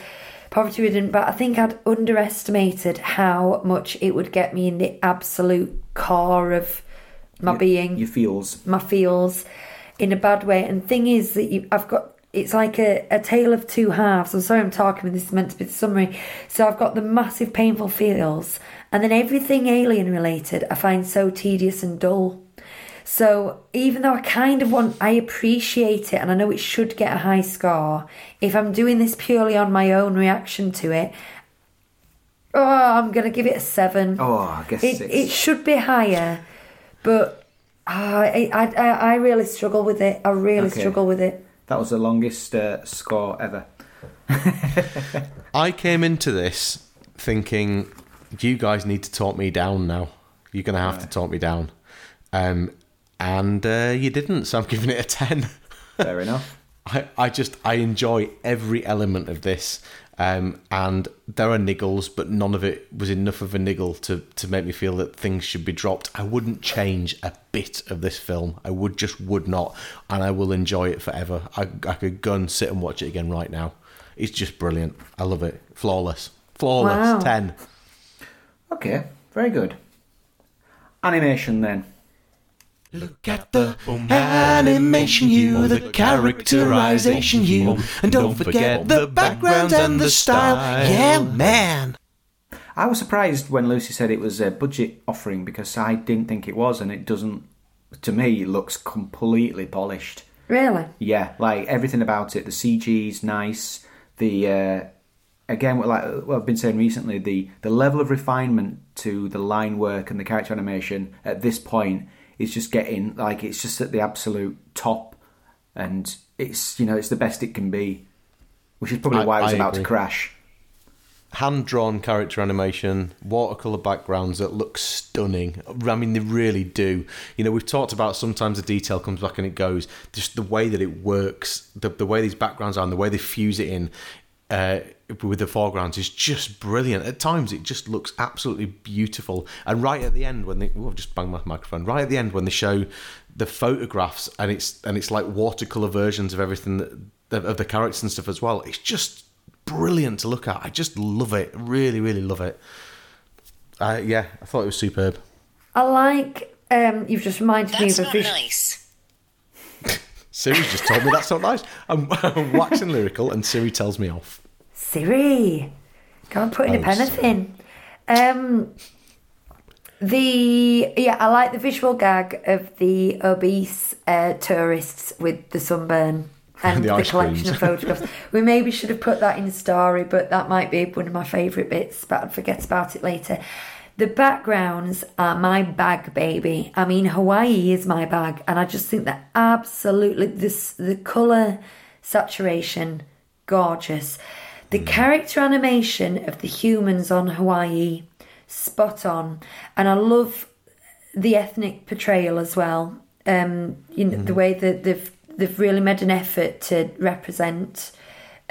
poverty ridden. But I think I'd underestimated how much it would get me in the absolute core of my Your- being Your feels. my feels in a bad way. And thing is that you, I've got it's like a, a tale of two halves. I'm sorry I'm talking, but this is meant to be the summary. So I've got the massive painful feels, and then everything alien related I find so tedious and dull. So even though I kind of want, I appreciate it and I know it should get a high score, if I'm doing this purely on my own reaction to it, oh, I'm going to give it a seven. Oh, I guess It, six. it should be higher, but ah, I, I, I, I really struggle with it. I really Okay. struggle with it. That was the longest uh, score ever. I came into this thinking, you guys need to talk me down now. You're going to have to talk me down. Um, and uh, you didn't, so I'm giving it a 10. Fair enough. I, I just, I enjoy every element of this. Um, and there are niggles, but none of it was enough of a niggle to, to make me feel that things should be dropped. I wouldn't change a bit of this film. I would just would not, and I will enjoy it forever. I, I could go and sit and watch it again right now. It's just brilliant. I love it. Flawless. Flawless. Wow. 10. Okay, very good. Animation then. Look at the animation hue, the characterization hue, and don't forget the background and the style. Yeah, man. I was surprised when Lucy said it was a budget offering because I didn't think it was, and it doesn't. To me, it looks completely polished. Really? Yeah, like everything about it. The CG's nice. The uh, again, like what I've been saying recently, the the level of refinement to the line work and the character animation at this point is just getting like it's just at the absolute top, and it's you know it's the best it can be, which is probably I- why it was I about to crash. hand drawn character animation, watercolor backgrounds that look stunning. I mean, they really do. You know, we've talked about sometimes the detail comes back and it goes. Just the way that it works, the, the way these backgrounds are, and the way they fuse it in uh, with the foregrounds is just brilliant. At times, it just looks absolutely beautiful. And right at the end, when they, oh, I've just banged my microphone. Right at the end, when they show the photographs and it's and it's like watercolor versions of everything that, of the characters and stuff as well. It's just brilliant to look at. I just love it. Really, really love it. Uh, yeah, I thought it was superb. I like. Um, you've just reminded me of a not vis- nice. Siri just told me that's not nice. I'm, I'm waxing lyrical, and Siri tells me off. Siri. Go on, put in a Oh, pen Siri. in. Um, the yeah, I like the visual gag of the obese uh, tourists with the sunburn and The the, collection creams. of photographs. we maybe should have put that in story, but that might be one of my favourite bits. But I'd forget about it later. The backgrounds are my bag, baby. I mean, Hawaii is my bag, and I just think that absolutely this the color saturation, gorgeous. The character animation of the humans on Hawaii, spot on, and I love the ethnic portrayal as well. Um, you know, the way that they've they've really made an effort to represent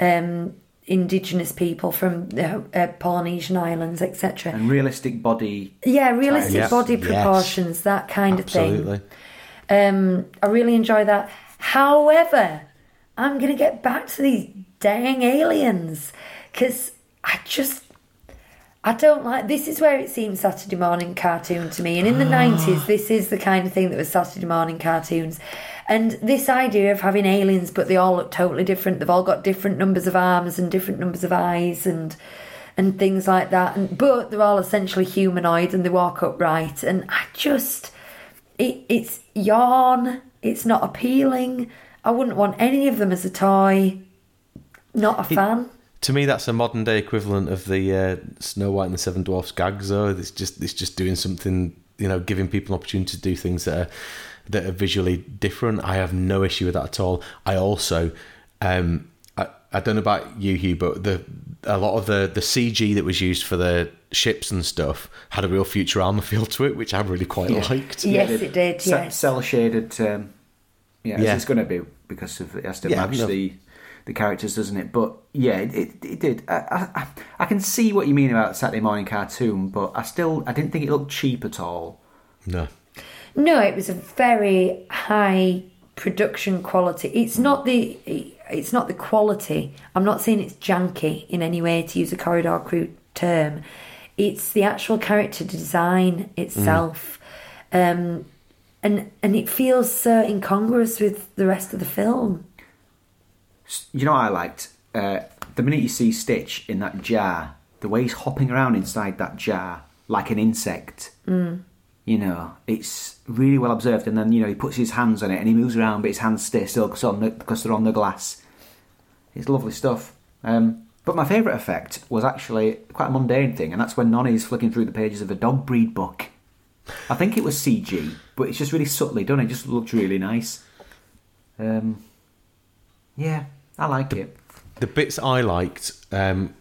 um, indigenous people from the uh, Polynesian islands, etc. And realistic body. Yeah, realistic Yes, body yes. proportions, that kind of thing. Um, I really enjoy that. However, I'm going to get back to these dang aliens because I just. I don't like this is where it seems Saturday morning cartoon to me and in the 90s this is the kind of thing that was Saturday morning cartoons and this idea of having aliens but they all look totally different they've all got different numbers of arms and different numbers of eyes and and things like that and but they're all essentially humanoid and they walk upright and I just it, it's yawn. It's not appealing. I wouldn't want any of them as a toy. Not a fan. To me, that's a modern day equivalent of the uh, Snow White and the Seven Dwarfs gag. Though it's just it's just doing something, you know, giving people an opportunity to do things that are that are visually different. I have no issue with that at all. I also, um, I, I don't know about you, Hugh, but the a lot of the the CG that was used for the ships and stuff had a real Futurama feel to it, which I really quite liked. Yes, it did, yes. Cell shaded. Um, yeah, Yeah. it's going to be because of it has to Yeah, match no. the the characters, doesn't it? But yeah, it, it, it did. I, I, I- I can see what you mean about Saturday morning cartoon, but I still I didn't think it looked cheap at all. No. No, it was a very high production quality. It's not the it's not the quality. I'm not saying it's janky in any way to use a corridor crew term. It's the actual character design itself. Um and and it feels so incongruous with the rest of the film. You know what I liked? Uh, the minute you see Stitch in that jar, the way he's hopping around inside that jar like an insect. You know, it's really well observed, and then you know he puts his hands on it and he moves around, but his hands stay still because the, they're on the glass. It's lovely stuff. Um, but my favourite effect was actually quite a mundane thing, and that's when Nani's flicking through the pages of a dog breed book. I think it was CG, but it's just really subtly done. It just looked really nice. Um, yeah, I like it. The bits I liked, um,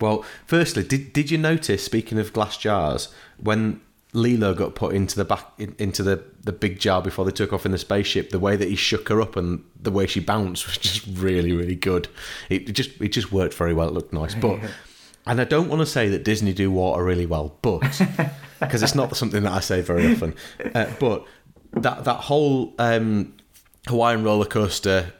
well, firstly, did did you notice? Speaking of glass jars, when Lilo got put into the back in, into the the big jar before they took off in the spaceship, the way that he shook her up and the way she bounced was just really really good. It, it just it just worked very well. It looked nice, but. And I don't want to say that Disney do water really well, but because it's not something that I say very often. Uh, but that that whole um, Hawaiian roller coaster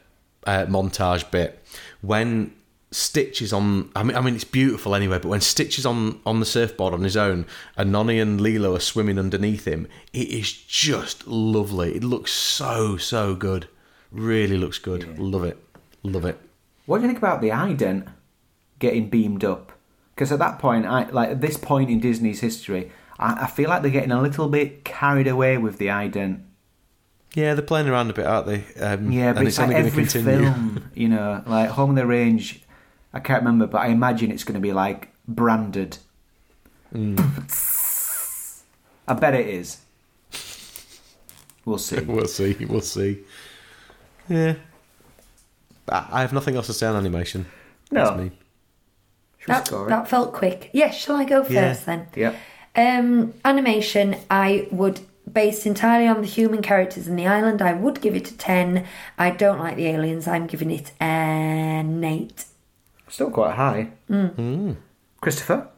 uh, montage bit when Stitch is on. I mean, I mean, it's beautiful anyway. But when Stitch is on on the surfboard on his own, and Nani and Lilo are swimming underneath him, it is just lovely. It looks so so good. Really looks good. Love it. Love it. What do you think about the ident getting beamed up? Because at that point, I like at this point in Disney's history, I, I feel like they're getting a little bit carried away with the ident. Yeah, they're playing around a bit, aren't they? Um, Yeah, but and it's, like every film, you know, like Home on the Range. I can't remember, but I imagine it's going to be like branded. I bet it is. We'll see. We'll see. We'll see. Yeah. I I have nothing else to say on animation. No. That's me. That, that felt quick. Yeah, shall I go first Yeah. then? Yeah. Um, animation, I would, based entirely on the human characters in the island, I would give it a 10. I don't like the aliens, I'm giving it an 8. Still quite high. Hmm. Christopher?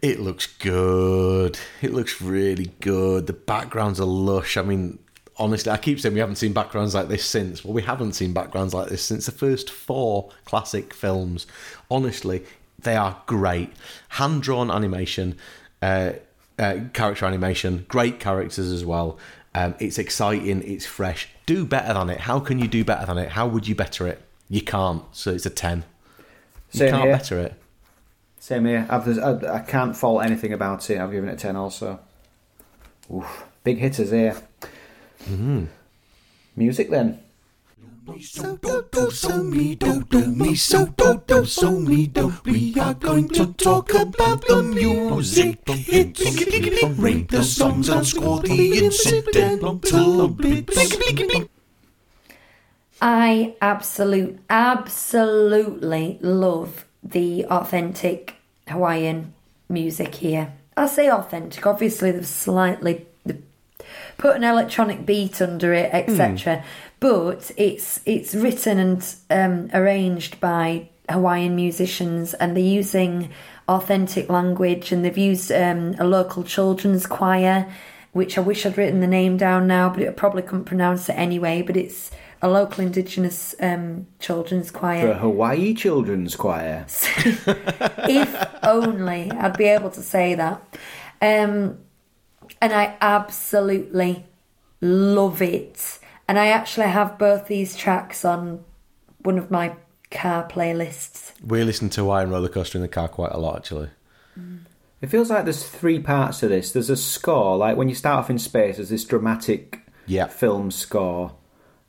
It looks good. It looks really good. The backgrounds are lush. I mean, honestly, I keep saying we haven't seen backgrounds like this since. Well, we haven't seen backgrounds like this since the first four classic films. Honestly, they are great. Hand drawn animation, uh, uh, character animation, great characters as well. Um, it's exciting. It's fresh. Do better than it. How can you do better than it? How would you better it? You can't. So it's a ten. You Same can't here. better it. Same here. I've, I, I can't fault anything about it. I've given it a 10 also. Oof. Big hitters here. Mm-hmm. Music then. So do do so me do do me so do do so me do. We are going to talk about the music. Hits, rate the songs and score the incidental bits. I absolute, absolutely love the authentic Hawaiian music here. I say authentic, obviously they've slightly they've put an electronic beat under it, etc. But it's it's written and um, arranged by Hawaiian musicians, and they're using authentic language, and they've used um, a local children's choir, which I wish I'd written the name down now, but I probably couldn't pronounce it anyway. But it's a local indigenous um, children's choir. The Hawaii Children's Choir. if only I'd be able to say that. Um, and I absolutely love it. And I actually have both these tracks on one of my car playlists. We listen to Hawaiian Roller Coaster in the car quite a lot, actually. It feels like there's three parts to this. There's a score, like when you start off in space, there's this dramatic Yeah. film score,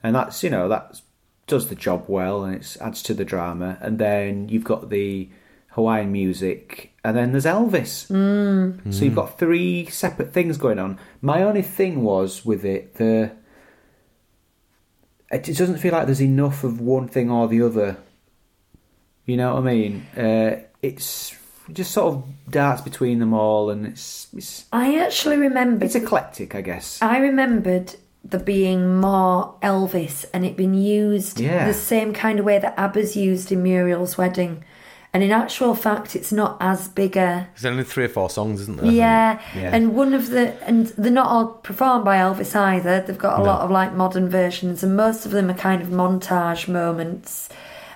and that's you know that does the job well and it adds to the drama. And then you've got the Hawaiian music, and then there's Elvis. Mm. So you've got three separate things going on. My only thing was with it the it doesn't feel like there's enough of one thing or the other. You know what I mean? Uh, it's just sort of darts between them all, and it's it's, I actually remembered. it's eclectic, I guess. I remembered there being more Elvis and it being used Yeah. the same kind of way that ABBA's used in Muriel's wedding. And in actual fact, it's not as big a There's only three or four songs, isn't there? Yeah. Yeah. and one of the and they're not all performed by Elvis either. They've got a lot of like modern versions, and most of them are kind of montage moments.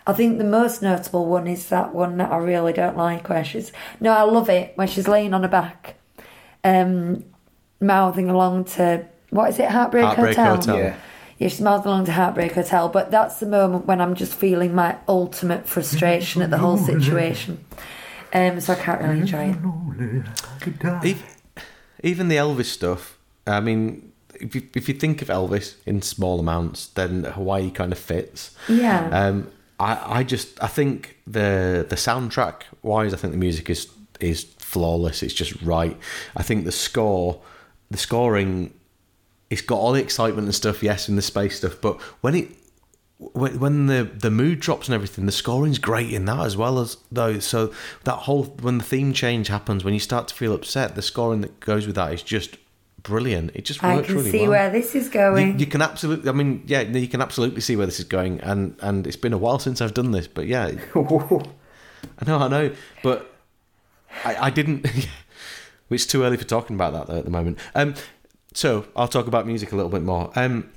I think the most notable one is that one that I really don't like, where she's no, I love it where she's laying on her back, um, mouthing along to what is it, Heartbreak, Heartbreak Hotel? Hotel. Yeah. Yeah, she's mouthing along to Heartbreak Hotel, but that's the moment when I'm just feeling my ultimate frustration at the whole situation. Um, so I can't really enjoy it. Ev- even the Elvis stuff. I mean, if you, if you think of Elvis in small amounts, then Hawaii kind of fits. Yeah. Um, I, I just I think the the soundtrack wise, I think the music is is flawless. It's just right. I think the score, the scoring, it's got all the excitement and stuff. Yes, and the space stuff, but when it when, when the the mood drops and everything, the scoring's great in that as well as though. So that whole when the theme change happens, when you start to feel upset, the scoring that goes with that is just brilliant. It just I can see well. where this is going. you can absolutely. I mean, yeah, you can absolutely see where this is going, and and it's been a while since I've done this, but yeah, I know, I know, but I, I didn't. it's too early for talking about that though at the moment. Um, so I'll talk about music a little bit more. Um,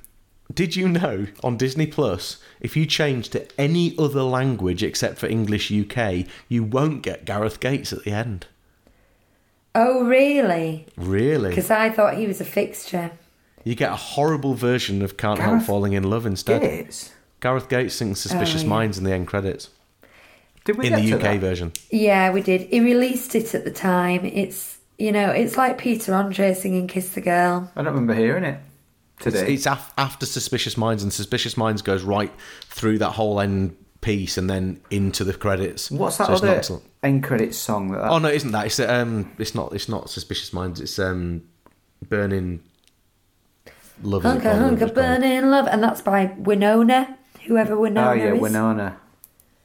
did you know on Disney Plus, if you change to any other language except for English UK, you won't get Gareth Gates at the end? oh, really? Really? Because I thought he was a fixture. You get a horrible version of Can't Help Falling in Love instead. Gates. Gareth Gates sings Suspicious Oh, yeah. Minds in the end credits. Did we in the UK that? version. Yeah, we did. He released it at the time. It's you know, it's like Peter Andre singing "Kiss the Girl." I don't remember hearing it It's, today. it's af- after Suspicious Minds, and Suspicious Minds goes right through that whole end piece and then into the credits. What's that So it's not other end credits song? That, Oh no, it isn't that? It's um, it's not. It's not Suspicious Minds. It's um, Burning Love. is it Hunker, hunker, burning love, and that's by Wynonna. Whoever Wynonna oh yeah, is. Wynonna.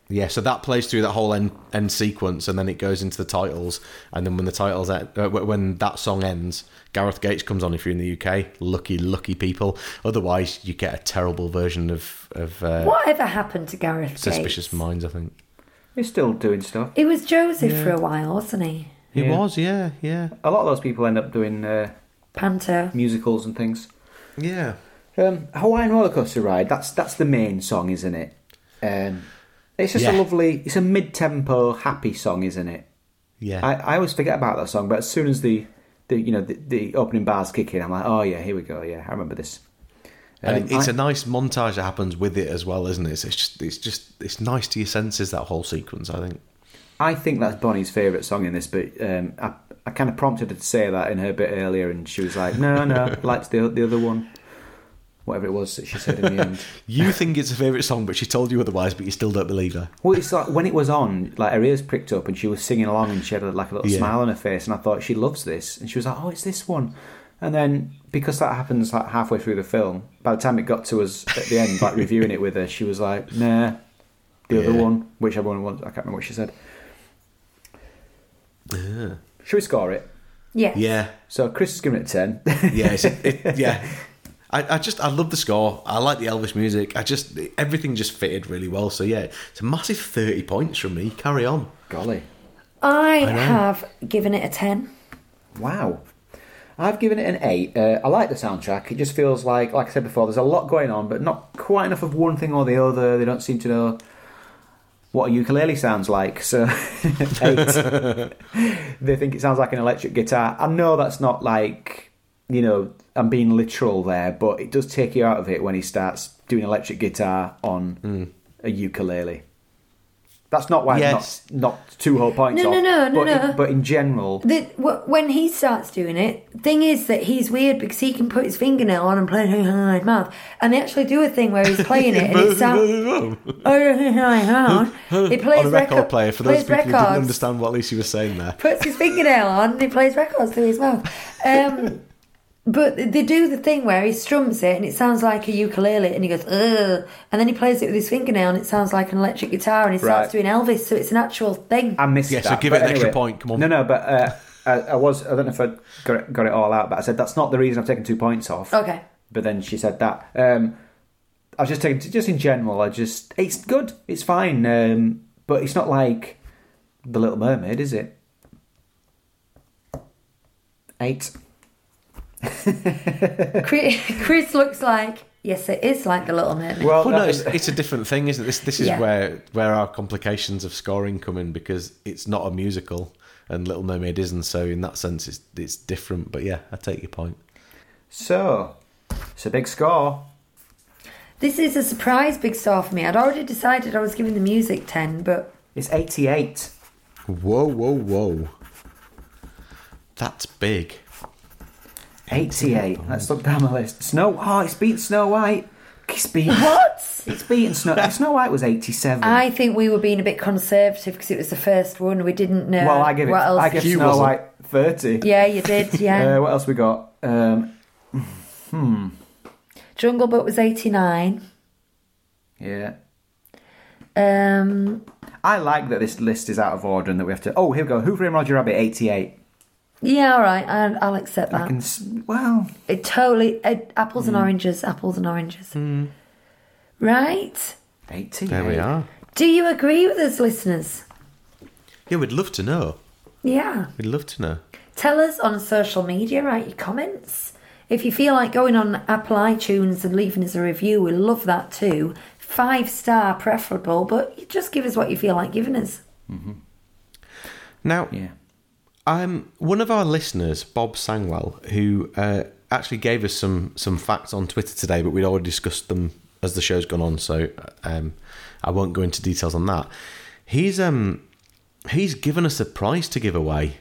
Yeah, so that plays through that whole end, end sequence, and then it goes into the titles, and then when the titles end, uh, when that song ends, Gareth Gates comes on if you're in the UK. Lucky, lucky people. Otherwise, you get a terrible version of of uh, Whatever happened to Gareth Suspicious Gates? Minds. I think He's still doing stuff. He was Joseph for a while, wasn't he? he Yeah. was. Yeah, yeah, A lot of those people end up doing uh, Panto. musicals and things. yeah. Um, Hawaiian roller coaster ride. That's that's the main song, isn't it? Um, it's just Yeah. a lovely. It's a mid-tempo, happy song, isn't it? Yeah, I, I always forget about that song, but as soon as the, the you know the, the opening bars kick in, I'm like, oh yeah, here we go. Yeah, I remember this. and Um, it's I- a nice montage that happens with it as well, isn't it? It's just, it's just, it's nice to your senses that whole sequence. I think. I think that's Bonnie's favourite song in this, but um, I, I kind of prompted her to say that in her bit earlier, and she was like, no, no, I liked the the other one, whatever it was that she said in the end. You think it's a favourite song, but she told you otherwise, but you still don't believe her. Well, it's like when it was on, like her ears pricked up, and she was singing along, and she had like a little Yeah. smile on her face, and I thought she loves this, and she was like, oh, it's this one. And then because that happens like halfway through the film, by the time it got to us at the end, like reviewing it with her, she was like, nah, the other one, whichever one was, I can't remember what she said. Yeah. Should we score it? Yeah. Yeah, So Chris is giving it a ten. yeah, it, yeah. I, I just I love the score. I like the Elvis music. I just everything just fitted really well. So yeah, it's a massive thirty points from me. Carry on. Golly, I, know. have given it a 10. wow. I've given it an eight. Uh, I like the soundtrack. It just feels like, like I said before, there's a lot going on, but not quite enough of one thing or the other. They don't seem to know what a ukulele sounds like. So, eight. they think it sounds like an electric guitar. I know that's not like, you know, I'm being literal there, but it does take you out of it when he starts doing electric guitar on a ukulele. That's not why Yes. it's not, not two whole points No, off. no, no, no, but, no. but in general, The, when he starts doing it, thing is that he's weird because he can put his fingernail on and play it in his mouth, and they actually do a thing where he's playing it and it sounds. he plays On a record record- player, for those plays people who didn't understand what Lucy was saying there. puts his fingernail on and he plays records through his mouth. Um, but they do the thing where he strums it and it sounds like a ukulele and he goes, ugh. And then he plays it with his fingernail and it sounds like an electric guitar and he starts Right. doing Elvis, so it's an actual thing. I missed Yeah, so that. give but it an extra anyway. point, come on. No, no, but uh, I, I was. I don't know if I got it, got it all out, but I said that's not the reason I've taken two points off. Okay. But then she said that. Um, I was just taking just in general. I just it's good. It's fine. Um, but it's not like the Little Mermaid, is it? Eight. Chris, Chris looks like, yes, it is like the Little Mermaid. Well, Well, no, it's, it's a different thing, isn't it? This this is Yeah. where where our complications of scoring come in because it's not a musical and Little Mermaid isn't. So in that sense, it's it's different. But yeah, I take your point. so it's a big score. This is a surprise big score for me. I'd already decided I was giving the music 10, but It's eighty-eight. Whoa, whoa, whoa! That's big. 88. Let's look down the list. Snow. Oh, it's beaten Snow White. It's beaten. What? It's beaten Snow. Snow White was 87. I think we were being a bit conservative because it was the first one. We didn't know. well, I give it. what else. I give Snow wasn't. White 30. Yeah, you did. Yeah. Uh, what else we got? Um, Jungle Book was eighty nine. yeah. Um, I like that this list is out of order and that we have to. Oh, here we go. Who Framed Roger Rabbit 88. Yeah, all right. I, I'll accept I that. can. s- Well, It totally uh, apples and mm. oranges. Apples and oranges. Mm. Right. 88. There we are. Do you agree with us, listeners? Yeah, we'd love to know. Yeah. We'd love to know. Tell us on social media, write your comments. If you feel like going on Apple iTunes and leaving us a review, we love that too. Five star preferable, but you just give us what you feel like giving us. Mm-hmm. Now, Yeah. Um, one of our listeners, Bob Sangwell, who uh, actually gave us some some facts on Twitter today, but we'd already discussed them as the show's gone on, so um, I won't go into details on that. He's um he's given us a prize to give away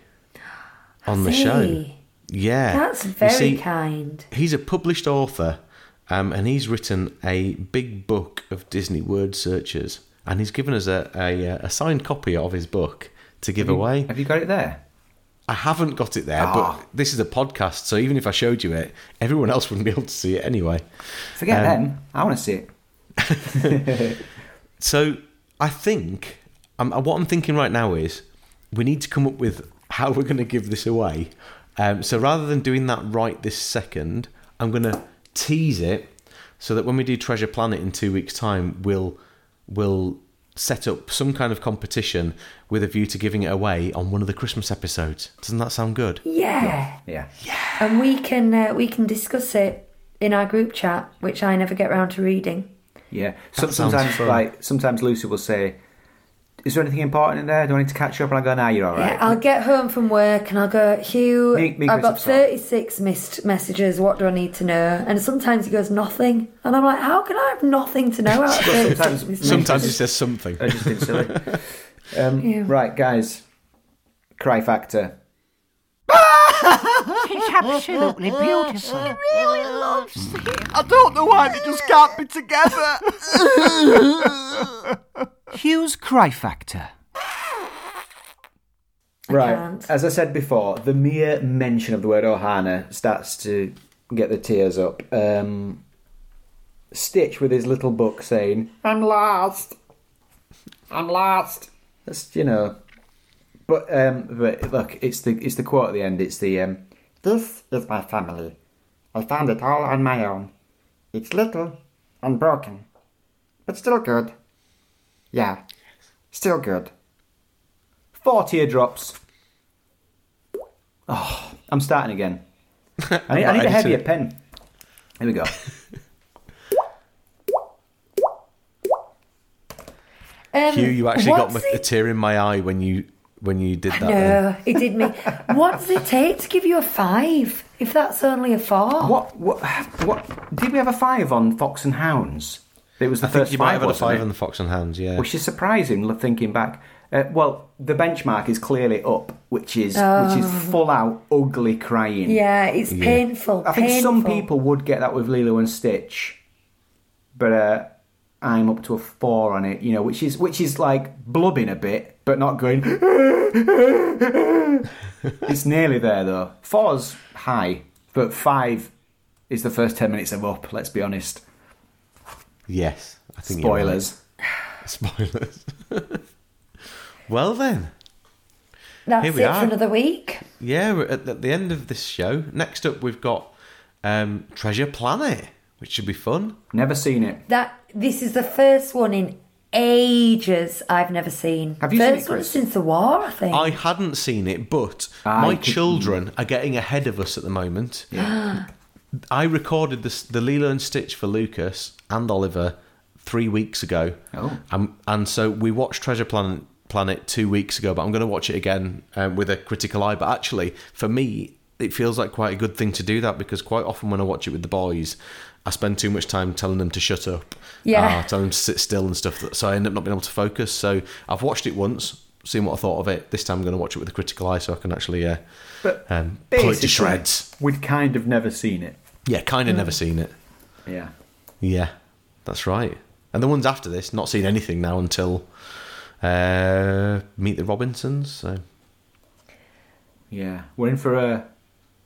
on the show. Yeah, That's You very see, kind. He's a published author, um, and he's written a big book of Disney word searches, and he's given us a a, a signed copy of his book to give away. Have you got it there? I haven't got it there, Ah. but this is a podcast, so even if I showed you it, everyone else wouldn't be able to see it anyway. Forget Um, them. I want to see it. So I think um, what I'm thinking right now is we need to come up with how we're going to give this away. Um, so rather than doing that right this second, I'm going to tease it so that when we do Treasure Planet in two weeks' time, we'll we'll set up some kind of competition with a view to giving it away on one of the Christmas episodes. Doesn't that sound good? Yeah. Yeah. Yeah. And we can uh, we can discuss it in our group chat, which I never get round to reading. Yeah. Some, sounds sometimes, like sometimes Lucy will say, "Is there anything important in there? Do I need to catch up?" And I go, "Nah, you're all right." Yeah, I'll get home from work and I'll go, Hugh, Me- me I've got Chris have 36 missed messages. What do I need to know? And sometimes he goes, nothing. And I'm like, how can I have nothing to know out of 36 sometimes- missed Sometimes he says something. I just been silly. Um, Yeah. Right, guys. Cry factor. It's absolutely beautiful. He really loves it. I don't know why they just can't be together. Hugh's cry factor. Right. can't. As I said before, the mere mention of the word Ohana starts to get the tears up. Um, Stitch with his little book saying, I'm lost. I'm lost. That's, you know. But um, but look, it's the it's the quote at the end. It's the um, This is my family. I found it all on my own. It's little and broken, but still good. Yeah, still good. four teardrops. Oh, I'm starting again. I need, I need a heavier pen. Here we go. Um, Hugh, you actually got what's my, a tear in my eye when you when you did that. then. No, it did me. what does it take to give you a five if that's only a four? What what what? Did we have a five on Fox and Hounds? It was the I think first you might have had a five it? on the Fox and Hounds, yeah. which is surprising thinking back. Uh, well, the benchmark is clearly up, which is which Oh. is full out ugly crying. Yeah, it's painful. I think some people would get that with Lilo and Stitch, but uh, I'm up to a four on it. You know, which is which is like blubbing a bit, but not going. it's nearly there though. Four's high, but five is the first ten minutes of up. Let's be honest. Yes, I think you're right. Spoilers. Spoilers. well then, That's Here we it are. for another week. yeah, we're at the, at the end of this show. Next up, we've got um, Treasure Planet, which should be fun. Never seen it. That this is the first one in ages I've never seen. Have you seen first it, one Chris? since the war, I think. I hadn't seen it, but I my could- children are getting ahead of us at the moment. I recorded this, the Lilo and Stitch for Lucas and Oliver three weeks ago. Oh. Um, and so we watched Treasure Planet, Planet two weeks ago, but I'm going to watch it again um, with a critical eye. But actually, for me, it feels like quite a good thing to do that because quite often when I watch it with the boys, I spend too much time telling them to shut up. Yeah. Uh, telling them to sit still and stuff. So I end up not being able to focus. So I've watched it once seeing what I thought of it. This time I'm going to watch it with a critical eye so I can actually uh, But um, pull it to shreds. We'd kind of never seen it. Yeah, kind of never seen it. Yeah. Yeah, that's right. And the ones after this, not seen anything now until uh, Meet the Robinsons. So. Yeah. We're in for a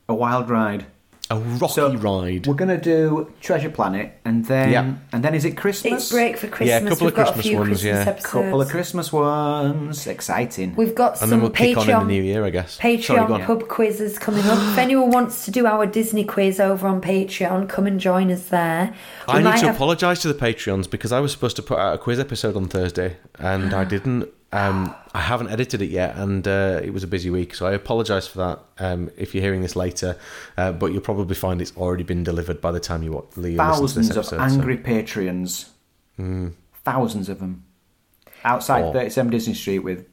a wild ride. A rocky So, ride. We're gonna do Treasure Planet, and then Yeah. and then is it Christmas? It's break for Christmas. Yeah, a couple We've of Christmas ones, Christmas yeah. episodes. Couple of Christmas ones. Exciting. We've got and some then we'll kick on in the Patreon new year, I guess. Patreon Sorry, go on. pub quizzes coming up. if anyone wants to do our Disney quiz over on Patreon, come and join us there. We I need to have- apologise to the Patreons because I was supposed to put out a quiz episode on Thursday and I didn't. Um, I haven't edited it yet, and uh, it was a busy week, so I apologise for that. Um, if you're hearing this later, uh, but you'll probably find it's already been delivered by the time you watch. You listen to Thousands this of episode, so- Mm. angry Patreons. Thousands of them. Outside Oh. 37 Disney Street with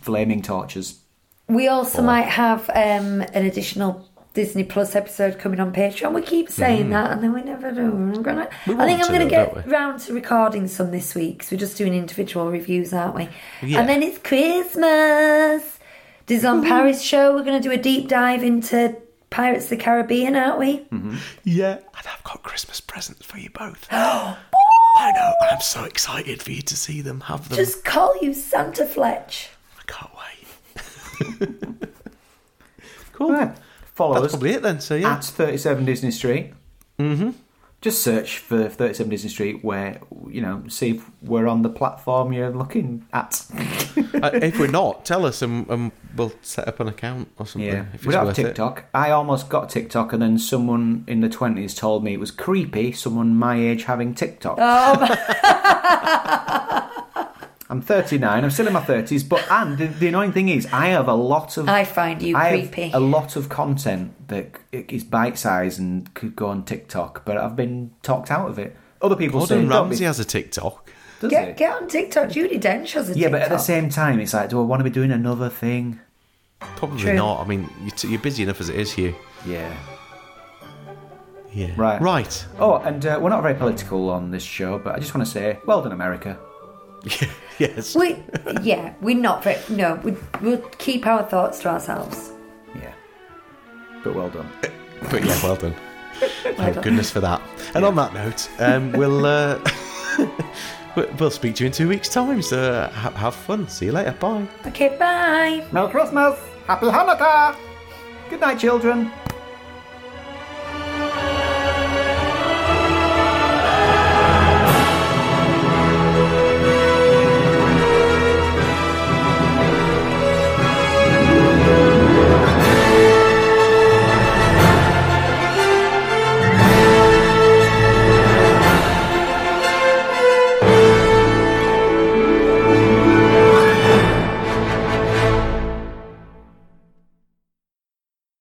flaming torches. We also Oh. might have um, an additional Disney Plus episode coming on Patreon. We keep saying that, and then we never do. I'm gonna, Mm. We I think I'm going to, to though, don't get we? round to recording some this week because we're just doing individual reviews, aren't we? Yeah. And then it's Christmas. Disneyland Paris show. We're going to do a deep dive into Pirates of the Caribbean, aren't we? Mm-hmm. Yeah, and I've got Christmas presents for you both. I know, and I'm so excited for you to see them, have them. Just call you Santa Fletch. I can't wait. cool. Right. Follow That's us probably it then. So yeah, at 37 Disney Street. Mm-hmm. Just search for 37 Disney Street where, you know, see if we're on the platform you're looking at. Uh, if we're not, tell us and, and we'll set up an account or something. Yeah, if we it's don't have worth it. TikTok. I almost got TikTok, and then someone in the twenties told me it was creepy. Someone my age having TikTok. I'm 39. I'm still in my 30s, but and the, the annoying thing is, I have a lot of. I find you I have creepy. a lot of content that is bite sized and could go on TikTok, but I've been talked out of it. Other people say, Gordon "Don't Ramsay has a TikTok. does Get, it? get on TikTok. Judi Dench has a yeah, TikTok. but at the same time, it's like, do I want to be doing another thing? Probably True. not. I mean, you're, t- you're busy enough as it is, Hugh. Yeah. Yeah. Right. Right. Oh, and uh, we're not very political on this show, but I just want to say, well done, America. yes. We, yeah, we're not very. No, we, we'll keep our thoughts to ourselves. Yeah. But well done. But yeah, well done. Well Thank done. goodness for that. And on that note, um, we'll uh, we'll- we'll speak to you in two weeks' time. So uh, ha- have fun. See you later. Bye. Okay, bye. Merry Christmas! Happy Hanukkah! Good night, children.